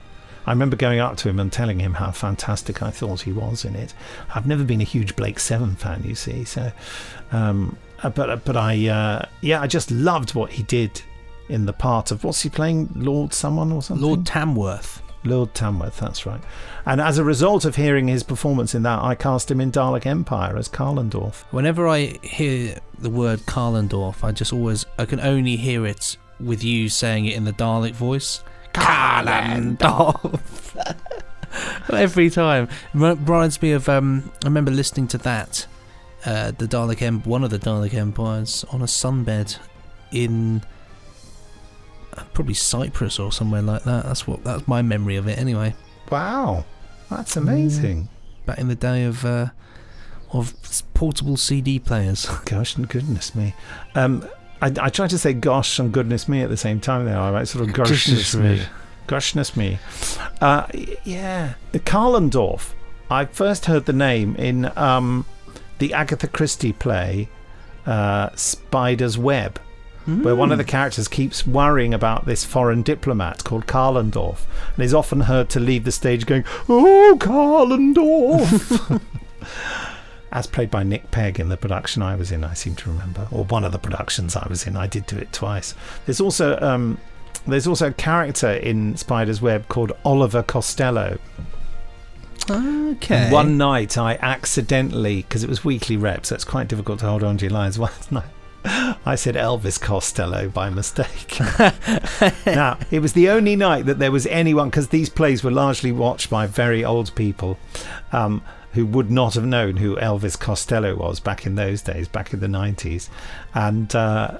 I remember going up to him and telling him how fantastic I thought he was in it. I've never been a huge Blake Seven fan, you see. So, um, uh, but but I uh, yeah, I just loved what he did in the part of what's he playing, Lord someone or something. Lord Tamworth. Lord Tamworth, that's right. And as a result of hearing his performance in that, I cast him in Dalek Empire as Kalendorf. Whenever I hear the word Kalendorf, I just always, I can only hear it with you saying it in the Dalek voice. Kalendorf. Every time. Reminds me of, um, I remember listening to that, uh, the Dalek Em- one of the Dalek Empires on a sunbed in uh, probably Cyprus or somewhere like that. That's what, that's my memory of it anyway. Wow, that's amazing. Back in the day of, uh, of portable CD players. Gosh and goodness me. Um, I, I tried to say gosh and goodness me at the same time there. All right, sort of goshness me. Goshness me. Uh, yeah. Kalendorf. I first heard the name in um, the Agatha Christie play uh, Spider's Web, where one of the characters keeps worrying about this foreign diplomat called Kalendorf and is often heard to leave the stage going, Oh, Kalendorf! as played by Nick Pegg in the production I was in, I seem to remember, or one of the productions I was in. I did do it twice. There's also um, there's also a character in Spider's Web called Oliver Costello. Okay. And one night I accidentally, because it was weekly rep, so it's quite difficult to hold on to your lines. One night I said Elvis Costello by mistake. now, it was the only night that there was anyone, because these plays were largely watched by very old people um, who would not have known who Elvis Costello was back in those days, back in the 90s. And. Uh,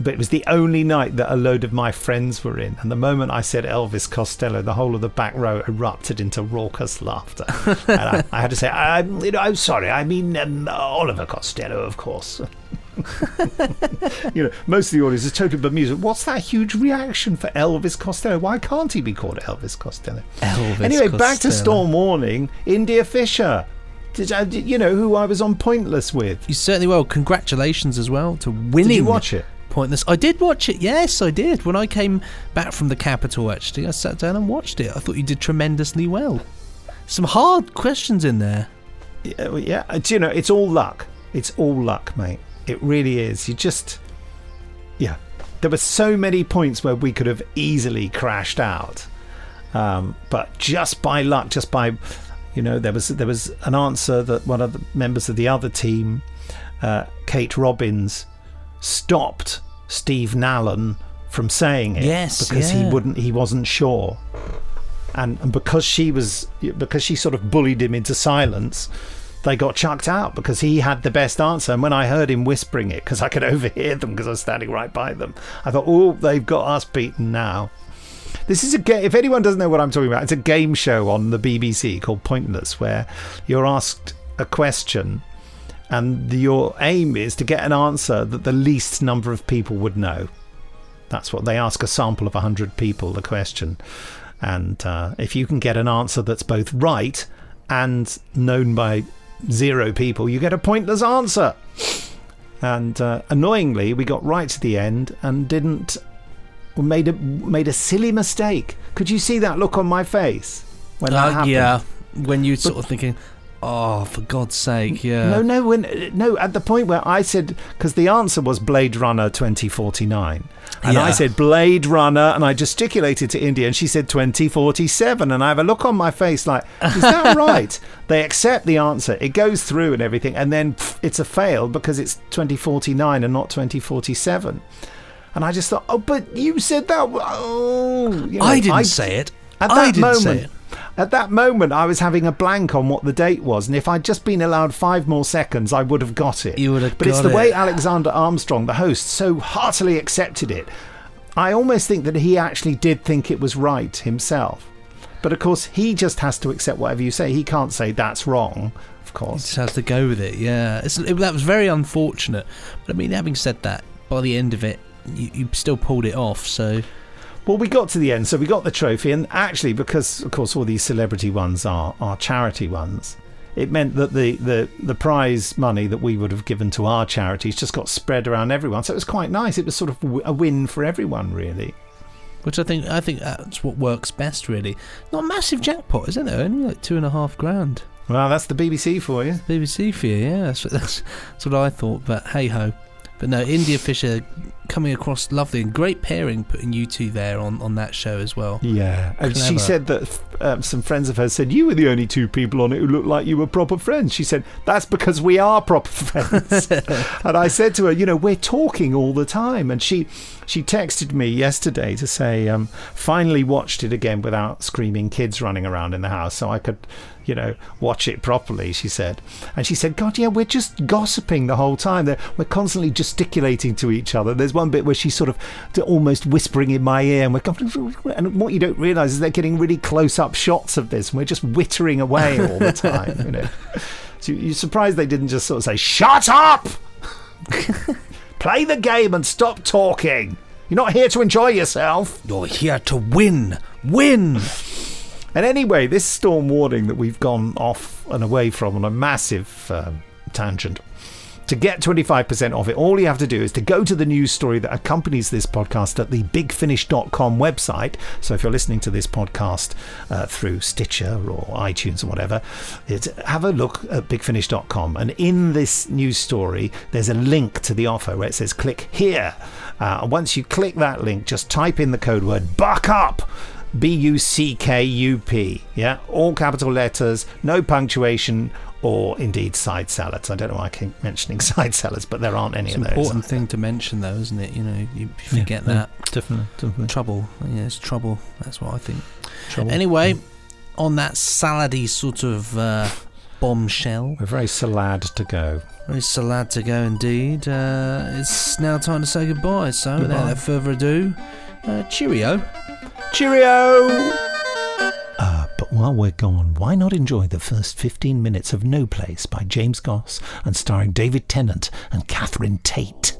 but it was the only night that a load of my friends were in. And the moment I said Elvis Costello, the whole of the back row erupted into raucous laughter. and I, I, had to say, I'm, you know, I'm sorry, I mean um, Oliver Costello, of course. you know, most of the audience is totally bemused. What's that huge reaction for Elvis Costello? Why can't he be called Elvis Costello? Elvis anyway, Costello. back to Storm Warning. India Fisher. Did, uh, I, you know who I was on Pointless with? You certainly will. Congratulations as well to winning. Did you watch it? Pointless. I did watch it. Yes, I did. When I came back from the capital, actually, I sat down and watched it. I thought you did tremendously well. Some hard questions in there. Yeah, yeah. Uh, do you know, it's all luck. It's all luck, mate. It really is. You just, yeah. There were so many points where we could have easily crashed out, um, but just by luck, just by, you know, there was there was an answer that one of the members of the other team, uh, Kate Robbins, stopped Steve Nallon from saying it Yes, because yeah. he wouldn't he wasn't sure and, and because she was because she sort of bullied him into silence they got chucked out because he had the best answer. And when i heard him whispering it because i could overhear them because i was standing right by them i thought oh they've got us beaten now. This is a game if anyone doesn't know what i'm talking about it's a game show on the bbc called pointless where you're asked a question and your aim is to get an answer that the least number of people would know. That's what they ask a sample of 100 people the question. And uh, if you can get an answer that's both right and known by zero people, you get a pointless answer. And uh, annoyingly, we got right to the end and didn't we made a made a silly mistake. Could you see that look on my face when that Uh, happened? yeah, when you sort of thinking, oh, for God's sake, yeah. No, no, when no, at the point where I said because the answer was Blade Runner 2049, and I said Blade Runner, and I gesticulated to India, and she said 2047, and I have a look on my face like, is that right? They accept the answer, it goes through and everything, and then pff, it's a fail because it's 2049 and not 2047. And I just thought, oh, but you said that. Oh, you know, I didn't say it. At I that didn't moment, say it. At that moment, I was having a blank on what the date was, and if I'd just been allowed five more seconds, I would have got it. You would have But it's the way. Alexander Armstrong, the host, so heartily accepted it. I almost think that he actually did think it was right himself. But of course, he just has to accept whatever you say. He can't say that's wrong, of course. He Just has to go with it. Yeah, it, that was very unfortunate. But I mean, having said that, by the end of it, you, you still pulled it off. So Well, we got to the end, so we got the trophy, and actually, because of course all these celebrity ones are are charity ones, it meant that the the the prize money that we would have given to our charities just got spread around everyone. So it was quite nice. It was sort of a win for everyone, really. which I think I think that's what works best. Really, not a massive jackpot, isn't it? Only like two and a half grand. Well, that's the BBC for you. BBC for you, yeah. That's, that's, that's what I thought. But hey ho. But no, India Fisher coming across lovely and great pairing, putting you two there on, on that show as well. Yeah, and she said that um, some friends of hers said you were the only two people on it who looked like you were proper friends. She said that's because we are proper friends. and I said to her, you know, we're talking all the time. And she she texted me yesterday to say, um, finally watched it again without screaming kids running around in the house, so I could, you know, watch it properly. She said, and she said, God, yeah, we're just gossiping the whole time. We're constantly gesticulating to each other. There's one bit where she's sort of almost whispering in my ear, and we're and what you don't realise is they're getting really close-up shots of this, and we're just wittering away all the time. You know, so you're surprised they didn't just sort of say, "Shut up." Play the game and stop talking. You're not here to enjoy yourself. You're here to win. Win. And anyway, this storm warning that we've gone off and away from on a massive um, tangent. To get 25% off it, all you have to do is to go to the news story that accompanies this podcast at the bigfinish.com website. So if you're listening to this podcast uh, through Stitcher or iTunes or whatever, have a look at bigfinish.com. And in this news story, there's a link to the offer where it says click here. Uh, once you click that link, just type in the code word buck up. B U C K U P. Yeah, all capital letters, no punctuation, or indeed side salads. I don't know why I keep mentioning side salads, but there aren't any It's of those. important thing to mention, though, isn't it? You know, you, you Yeah, forget yeah, that. definitely, definitely. Trouble. Yeah, it's trouble. That's what I think. Trouble. Anyway, on that salady sort of uh, bombshell. We're very salad to go. Very salad to go indeed. Uh, it's now time to say goodbye. So, Goodbye. without further ado, uh, cheerio. Cheerio! But while we're gone, why not enjoy the first 15 minutes of No Place by James Goss and starring David Tennant and Catherine Tate?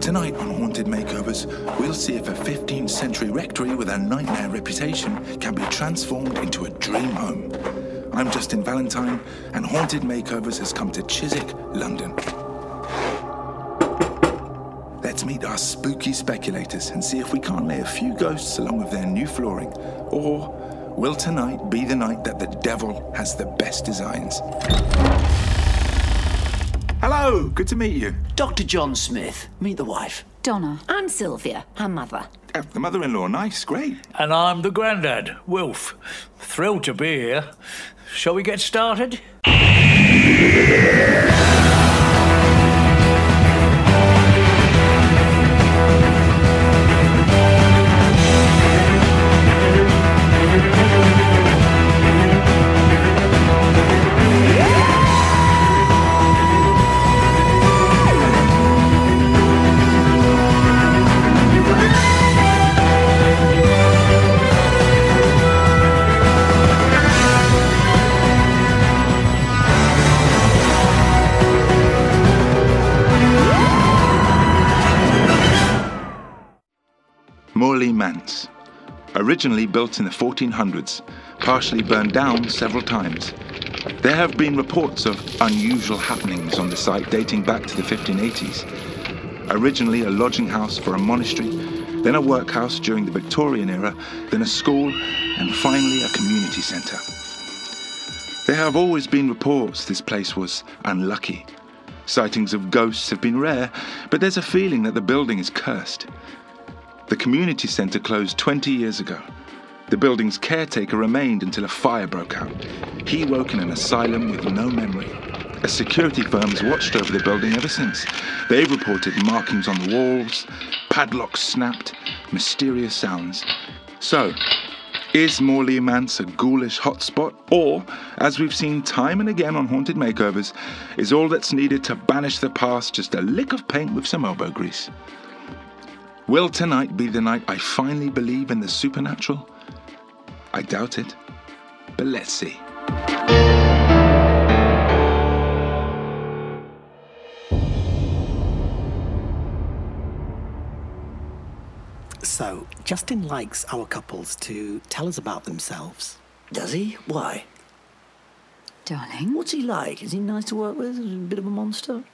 Tonight on Haunted Makeovers, we'll see if a 15th century rectory with a nightmare reputation can be transformed into a dream home. I'm Justin Valentine, and Haunted Makeovers has come to Chiswick, London. Let's meet our spooky speculators and see if we can't lay a few ghosts along with their new flooring. Or will tonight be the night that the devil has the best designs? Hello, good to meet you. Dr. John Smith. Meet the wife. Donna. I'm Sylvia, her mother. Uh, the mother in law, nice, great. And I'm the grandad, Wilf. Thrilled to be here. Shall we get started? Originally built in the 1400s, partially burned down several times. There have been reports of unusual happenings on the site dating back to the 1580s. Originally a lodging house for a monastery, then a workhouse during the Victorian era, then a school, and finally a community centre. There have always been reports this place was unlucky. Sightings of ghosts have been rare, but there's a feeling that the building is cursed. The community centre closed 20 years ago. The building's caretaker remained until a fire broke out. He woke in an asylum with no memory. A security firm has watched over the building ever since. They've reported markings on the walls, padlocks snapped, mysterious sounds. So, is Morley Manse a ghoulish hotspot? Or, as we've seen time and again on Haunted Makeovers, is all that's needed to banish the past just a lick of paint with some elbow grease? Will tonight be the night I finally believe in the supernatural? I doubt it, but let's see. So, Justin likes our couples to tell us about themselves. Does he? Why? Darling. What's he like? Is he nice to work with? Is he a bit of a monster?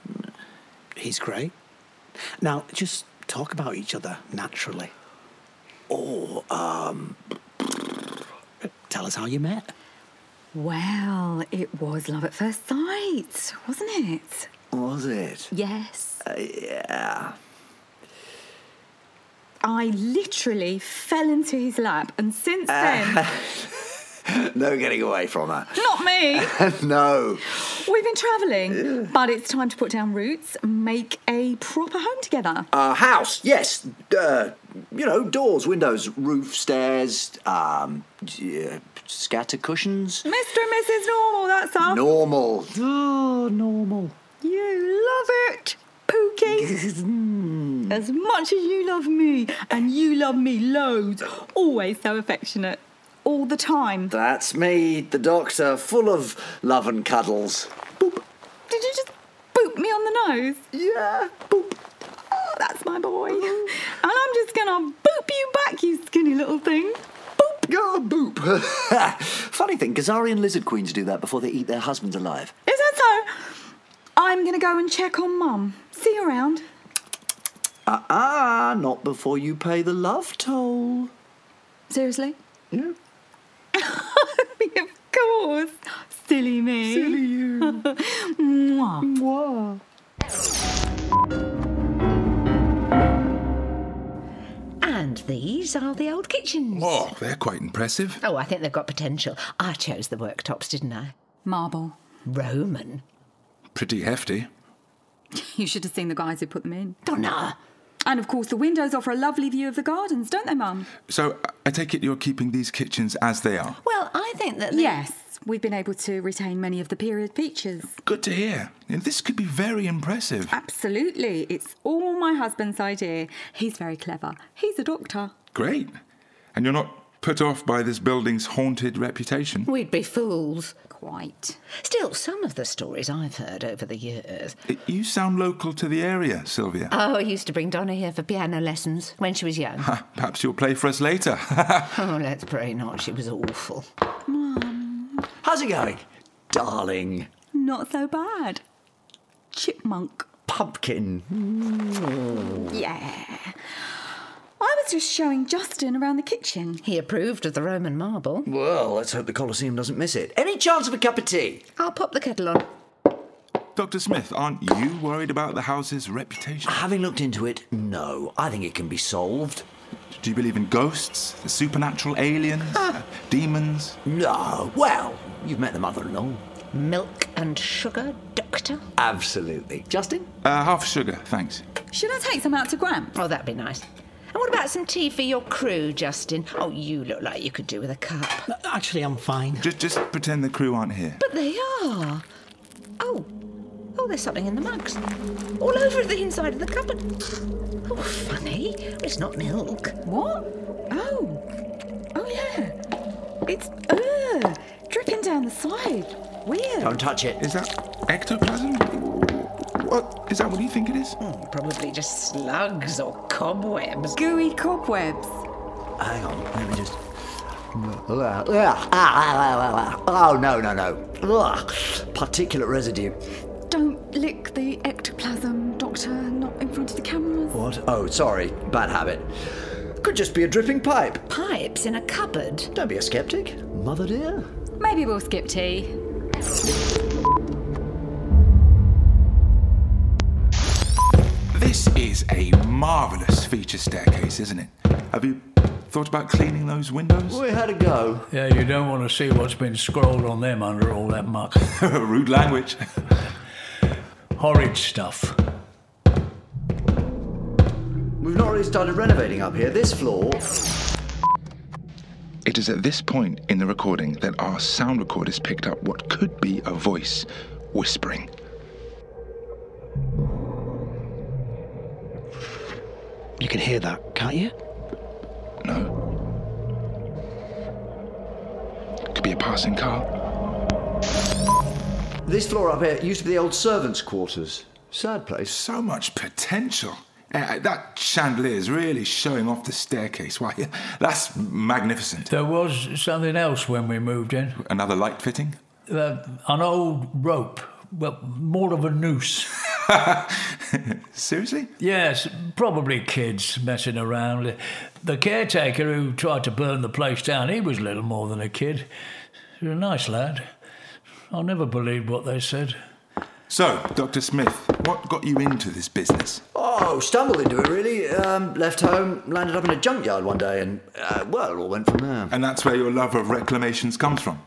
He's great. Now, just talk about each other naturally. Oh, um. Tell us how you met. Well, it was love at first sight, wasn't it? Was it? Yes. Uh, yeah. I literally fell into his lap, and since then, no getting away from her. not me. no. We've been travelling, but it's time to put down roots, make a proper home together. Uh, house, yes. Uh, you know, doors, windows, roof, stairs, um, yeah, scatter cushions. Mr. and Mrs. Normal, that's all. Normal. Oh, normal. You love it, Pookie. as much as you love me, and you love me loads. Always so affectionate. All the time. That's me, the doctor, full of love and cuddles. Boop. Did you just boop me on the nose? Yeah. Oh, that's my boy. and I'm just gonna boop you back, you skinny little thing. Boop. Oh, boop. Funny thing, Gazarian lizard queens do that before they eat their husbands alive. Is that so? I'm gonna go and check on Mum. See you around. Ah, uh-uh, not before you pay the love toll. Seriously? Yeah. of course. Silly me. Silly you. Mwah. Mwah. And these are the old kitchens. Oh, they're quite impressive. Oh, I think they've got potential. I chose the worktops, didn't I? Marble. Roman. Pretty hefty. You should have seen the guys who put them in. Donna. And of course, the windows offer a lovely view of the gardens, don't they, Mum? So I take it you're keeping these kitchens as they are. Well, I think that. Yes, we've been able to retain many of the period features. Good to hear. And this could be very impressive. Absolutely. It's all my husband's idea. He's very clever. He's a doctor. Great. And you're not put off by this building's haunted reputation? We'd be fools. Quite. Still, some of the stories I've heard over the years. You sound local to the area, Sylvia. Oh, I used to bring Donna here for piano lessons when she was young. Perhaps you'll play for us later. oh, let's pray not. She was awful. Mum. How's it going, darling? Not so bad. Chipmunk. Pumpkin. Mm. Yeah. I was just showing Justin around the kitchen. He approved of the Roman marble. Well, let's hope the Colosseum doesn't miss it. Any chance of a cup of tea? I'll pop the kettle on. Dr. Smith, aren't you worried about the house's reputation? Having looked into it, no. I think it can be solved. Do you believe in ghosts, the supernatural aliens, uh, demons? No. Well, you've met the mother-in-law. Milk and sugar, doctor? Absolutely. Justin? Uh, half sugar, thanks. Should I take some out to Gramp? Oh, that'd be nice. And what about some tea for your crew, Justin? Oh, you look like you could do with a cup. Actually, I'm fine. Just, just pretend the crew aren't here. But they are. Oh. Oh, there's something in the mugs. All over the inside of the cupboard. Oh, funny. It's not milk. What? Oh. Oh, yeah. It's uh, dripping down the side. Weird. Don't touch it. Is that ectoplasm? What? Is that what you think it is? Hmm, probably just slugs or cobwebs. Gooey cobwebs. Hang on, let me just. Oh, no, no, no. Ugh. Particulate residue. Don't lick the ectoplasm, Doctor, not in front of the cameras. What? Oh, sorry. Bad habit. Could just be a dripping pipe. Pipes in a cupboard? Don't be a skeptic, mother dear. Maybe we'll skip tea. This is a marvellous feature staircase, isn't it? Have you thought about cleaning those windows? We had a go. Yeah, you don't want to see what's been scrawled on them under all that muck. Rude language. Horrid stuff. We've not really started renovating up here. This floor. It is at this point in the recording that our sound recorders picked up what could be a voice whispering. Can hear that, can't you? No. Could be a passing car. This floor up here used to be the old servants' quarters. Sad place. So much potential. Uh, that chandelier is really showing off the staircase. Why, that's magnificent. There was something else when we moved in. Another light fitting? Uh, an old rope. Well, more of a noose. Seriously? Yes, probably kids messing around. The caretaker who tried to burn the place down, he was little more than a kid. He was a nice lad. I never believed what they said. So, Dr. Smith, what got you into this business? Oh, stumbled into it really. Um, left home, landed up in a junkyard one day, and uh, well, it all went from there. And that's where your love of reclamations comes from?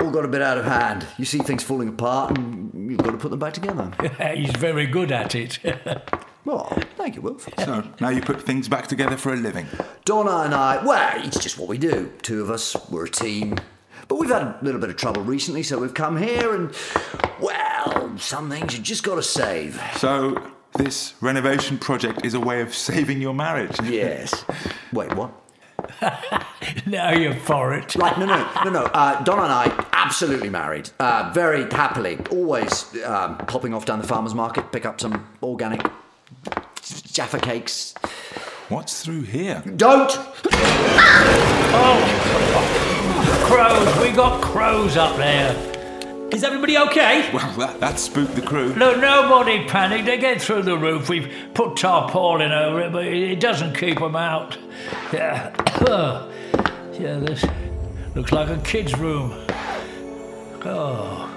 All got a bit out of hand. You see things falling apart, and you've got to put them back together. He's very good at it. well, thank you, Wilf. So, now you put things back together for a living? Donna and I, well, it's just what we do. Two of us, we're a team. But we've had a little bit of trouble recently, so we've come here and, well, some things you just got to save. So, this renovation project is a way of saving your marriage? Yes. Wait, what? now you're for it. Like, no, no, no, no. Uh, Donna and I, absolutely married. Uh, very happily. Always um, popping off down the farmer's market, pick up some organic Jaffa cakes. What's through here? Don't! Oh! Crows! We got crows up there. Is everybody okay? Well, that, that spooked the crew. Look, nobody panicked. They get through the roof. We've put tarpaulin over it, but it doesn't keep them out. Yeah. Yeah, this looks like a kid's room. Oh,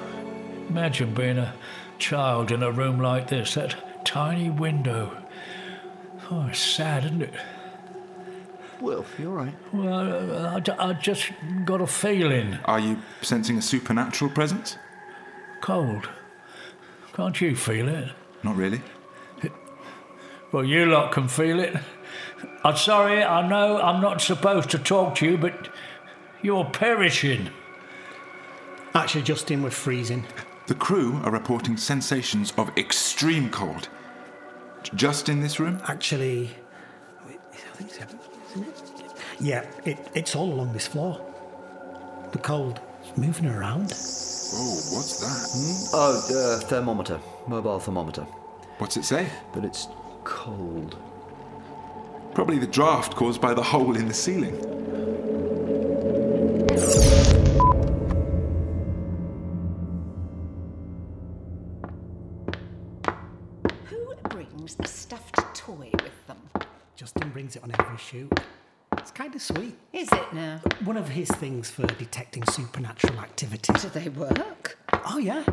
imagine being a child in a room like this, that tiny window. Oh, it's sad, isn't it? Wilf, you all right? Well, uh, I, I just got a feeling. Are you sensing a supernatural presence? Cold. Can't you feel it? Not really. Well, you lot can feel it. I'm sorry, I know I'm not supposed to talk to you, but you're perishing. Actually, Justin, we're freezing. The crew are reporting sensations of extreme cold. Just in this room? Actually, I think so, isn't it? Yeah, it, it's all along this floor. The cold moving around. Oh, what's that? Hmm? Oh, the thermometer. Mobile thermometer. What's it say? That it's cold. Probably the draft caused by the hole in the ceiling. Who brings a stuffed toy with them? Justin brings it on every shoot. It's kind of sweet. Is it now? One of his things for detecting supernatural activity. Do they work? Oh, yeah.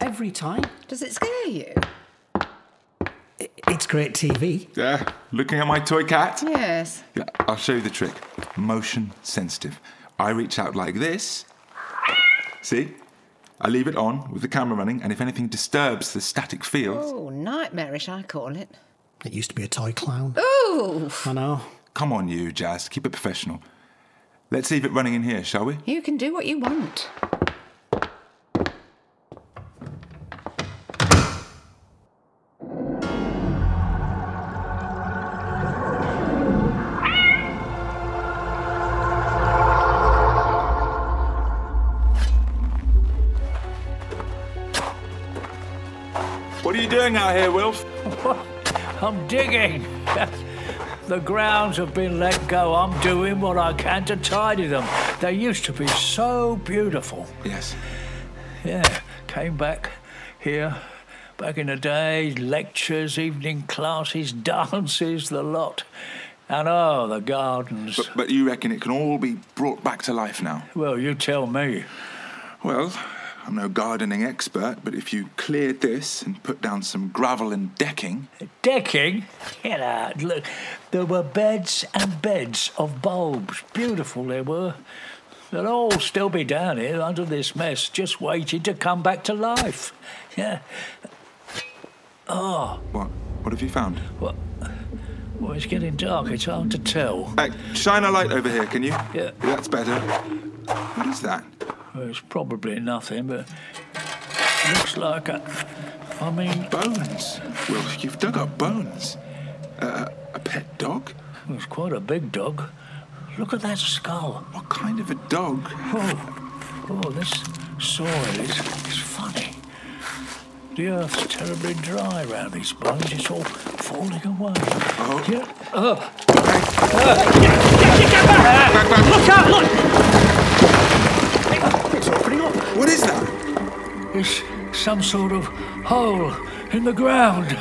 Every time. Does it scare you? It's great TV. Yeah, looking at my toy cat? Yes. Yeah, I'll show you the trick. Motion sensitive. I reach out like this. See? I leave it on with the camera running, and if anything disturbs the static field. Oh, nightmarish, I call it. It used to be a toy clown. Ooh! I know. Come on, you, Jazz. Keep it professional. Let's leave it running in here, shall we? You can do what you want. Doing out here, Wilf? I'm digging. The grounds have been let go. I'm doing what I can to tidy them. They used to be so beautiful. Yes. Yeah, came back here back in the day, lectures, evening classes, dances, the lot. And oh, the gardens. But, but you reckon it can all be brought back to life now? Well, you tell me. Well, I'm no gardening expert, but if you cleared this and put down some gravel and decking. Decking? Get out. Look, there were beds and beds of bulbs. Beautiful they were. They'll all still be down here under this mess, just waiting to come back to life. Yeah. Oh, What? What have you found? What? well, it's getting dark. It's hard to tell. Hey, shine a light over here, can you? Yeah. That's better. What is that? Well, it's probably nothing, but looks like a. I mean, bones. Well, you've dug up bones. Uh, a pet dog? It was quite a big dog. Look at that skull. What kind of a dog? Oh, oh this soil is, is funny. The earth's terribly dry around these bones. It's all falling away. Oh. Yeah. Oh. Look out, look! It's opening up. What is that? It's some sort of hole in the ground.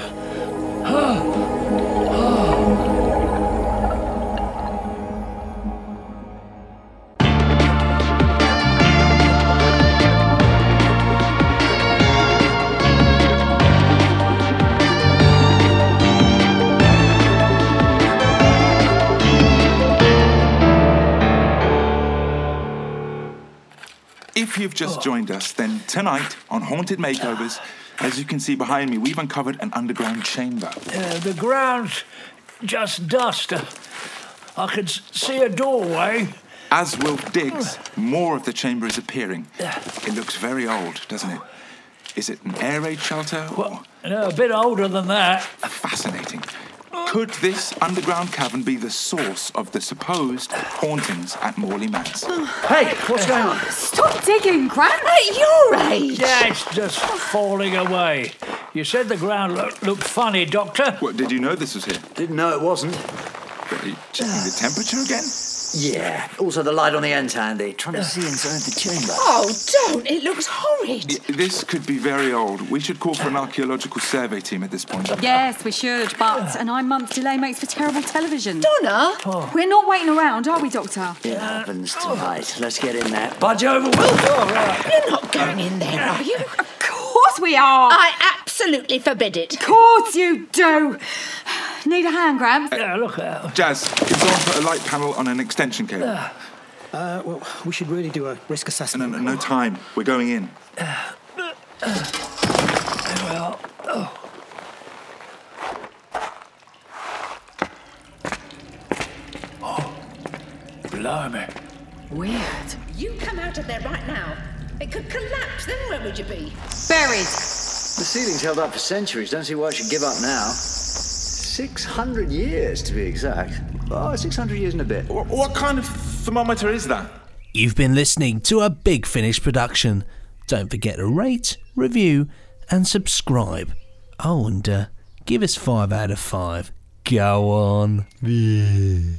If you've just joined us, then tonight on Haunted Makeovers, as you can see behind me, we've uncovered an underground chamber. Uh, the ground's just dust. I can see a doorway. As Wilf digs, more of the chamber is appearing. It looks very old, doesn't it? Is it an air raid shelter? Or No, a bit older than that. fascinating. Could this underground cavern be the source of the supposed hauntings at Morley Manse? Hey, what's going on? Stop digging, Gramps. At your age! Yeah, it's just falling away. You said the ground look, looked funny, Doctor. What, did you know this was here? Didn't know it wasn't. Are you checking the temperature again? Yeah. Also, the light on the end's handy. Trying to see inside the chamber. Oh, don't! It looks horrid. Y- This could be very old. We should call for an archaeological survey team at this point. Yes, we should, but a nine month delay makes for terrible television. Donna! Oh. We're not waiting around, are we, Doctor? It happens oh. tonight. Let's get in there. Budge over, Will. You're not going in there, are you? Of course we are! I absolutely forbid it. Of course you do! Need a hand grab? Yeah, uh, look out. Jazz, Put a light panel on an extension cable. Uh, uh, well, we should really do a risk assessment. No, no, no time. We're going in. Well, oh. Oh, blimey. Weird. You come out of there right now. It could collapse, then where would you be? Buried. The ceiling's held up for centuries. Don't see why it should give up now. 600 years, to be exact. Oh, 600 years and a bit. What kind of thermometer is that? You've been listening to a Big Finish production. Don't forget to rate, review, and subscribe. Oh, and uh, give us 5 out of 5. Go on. Yeah.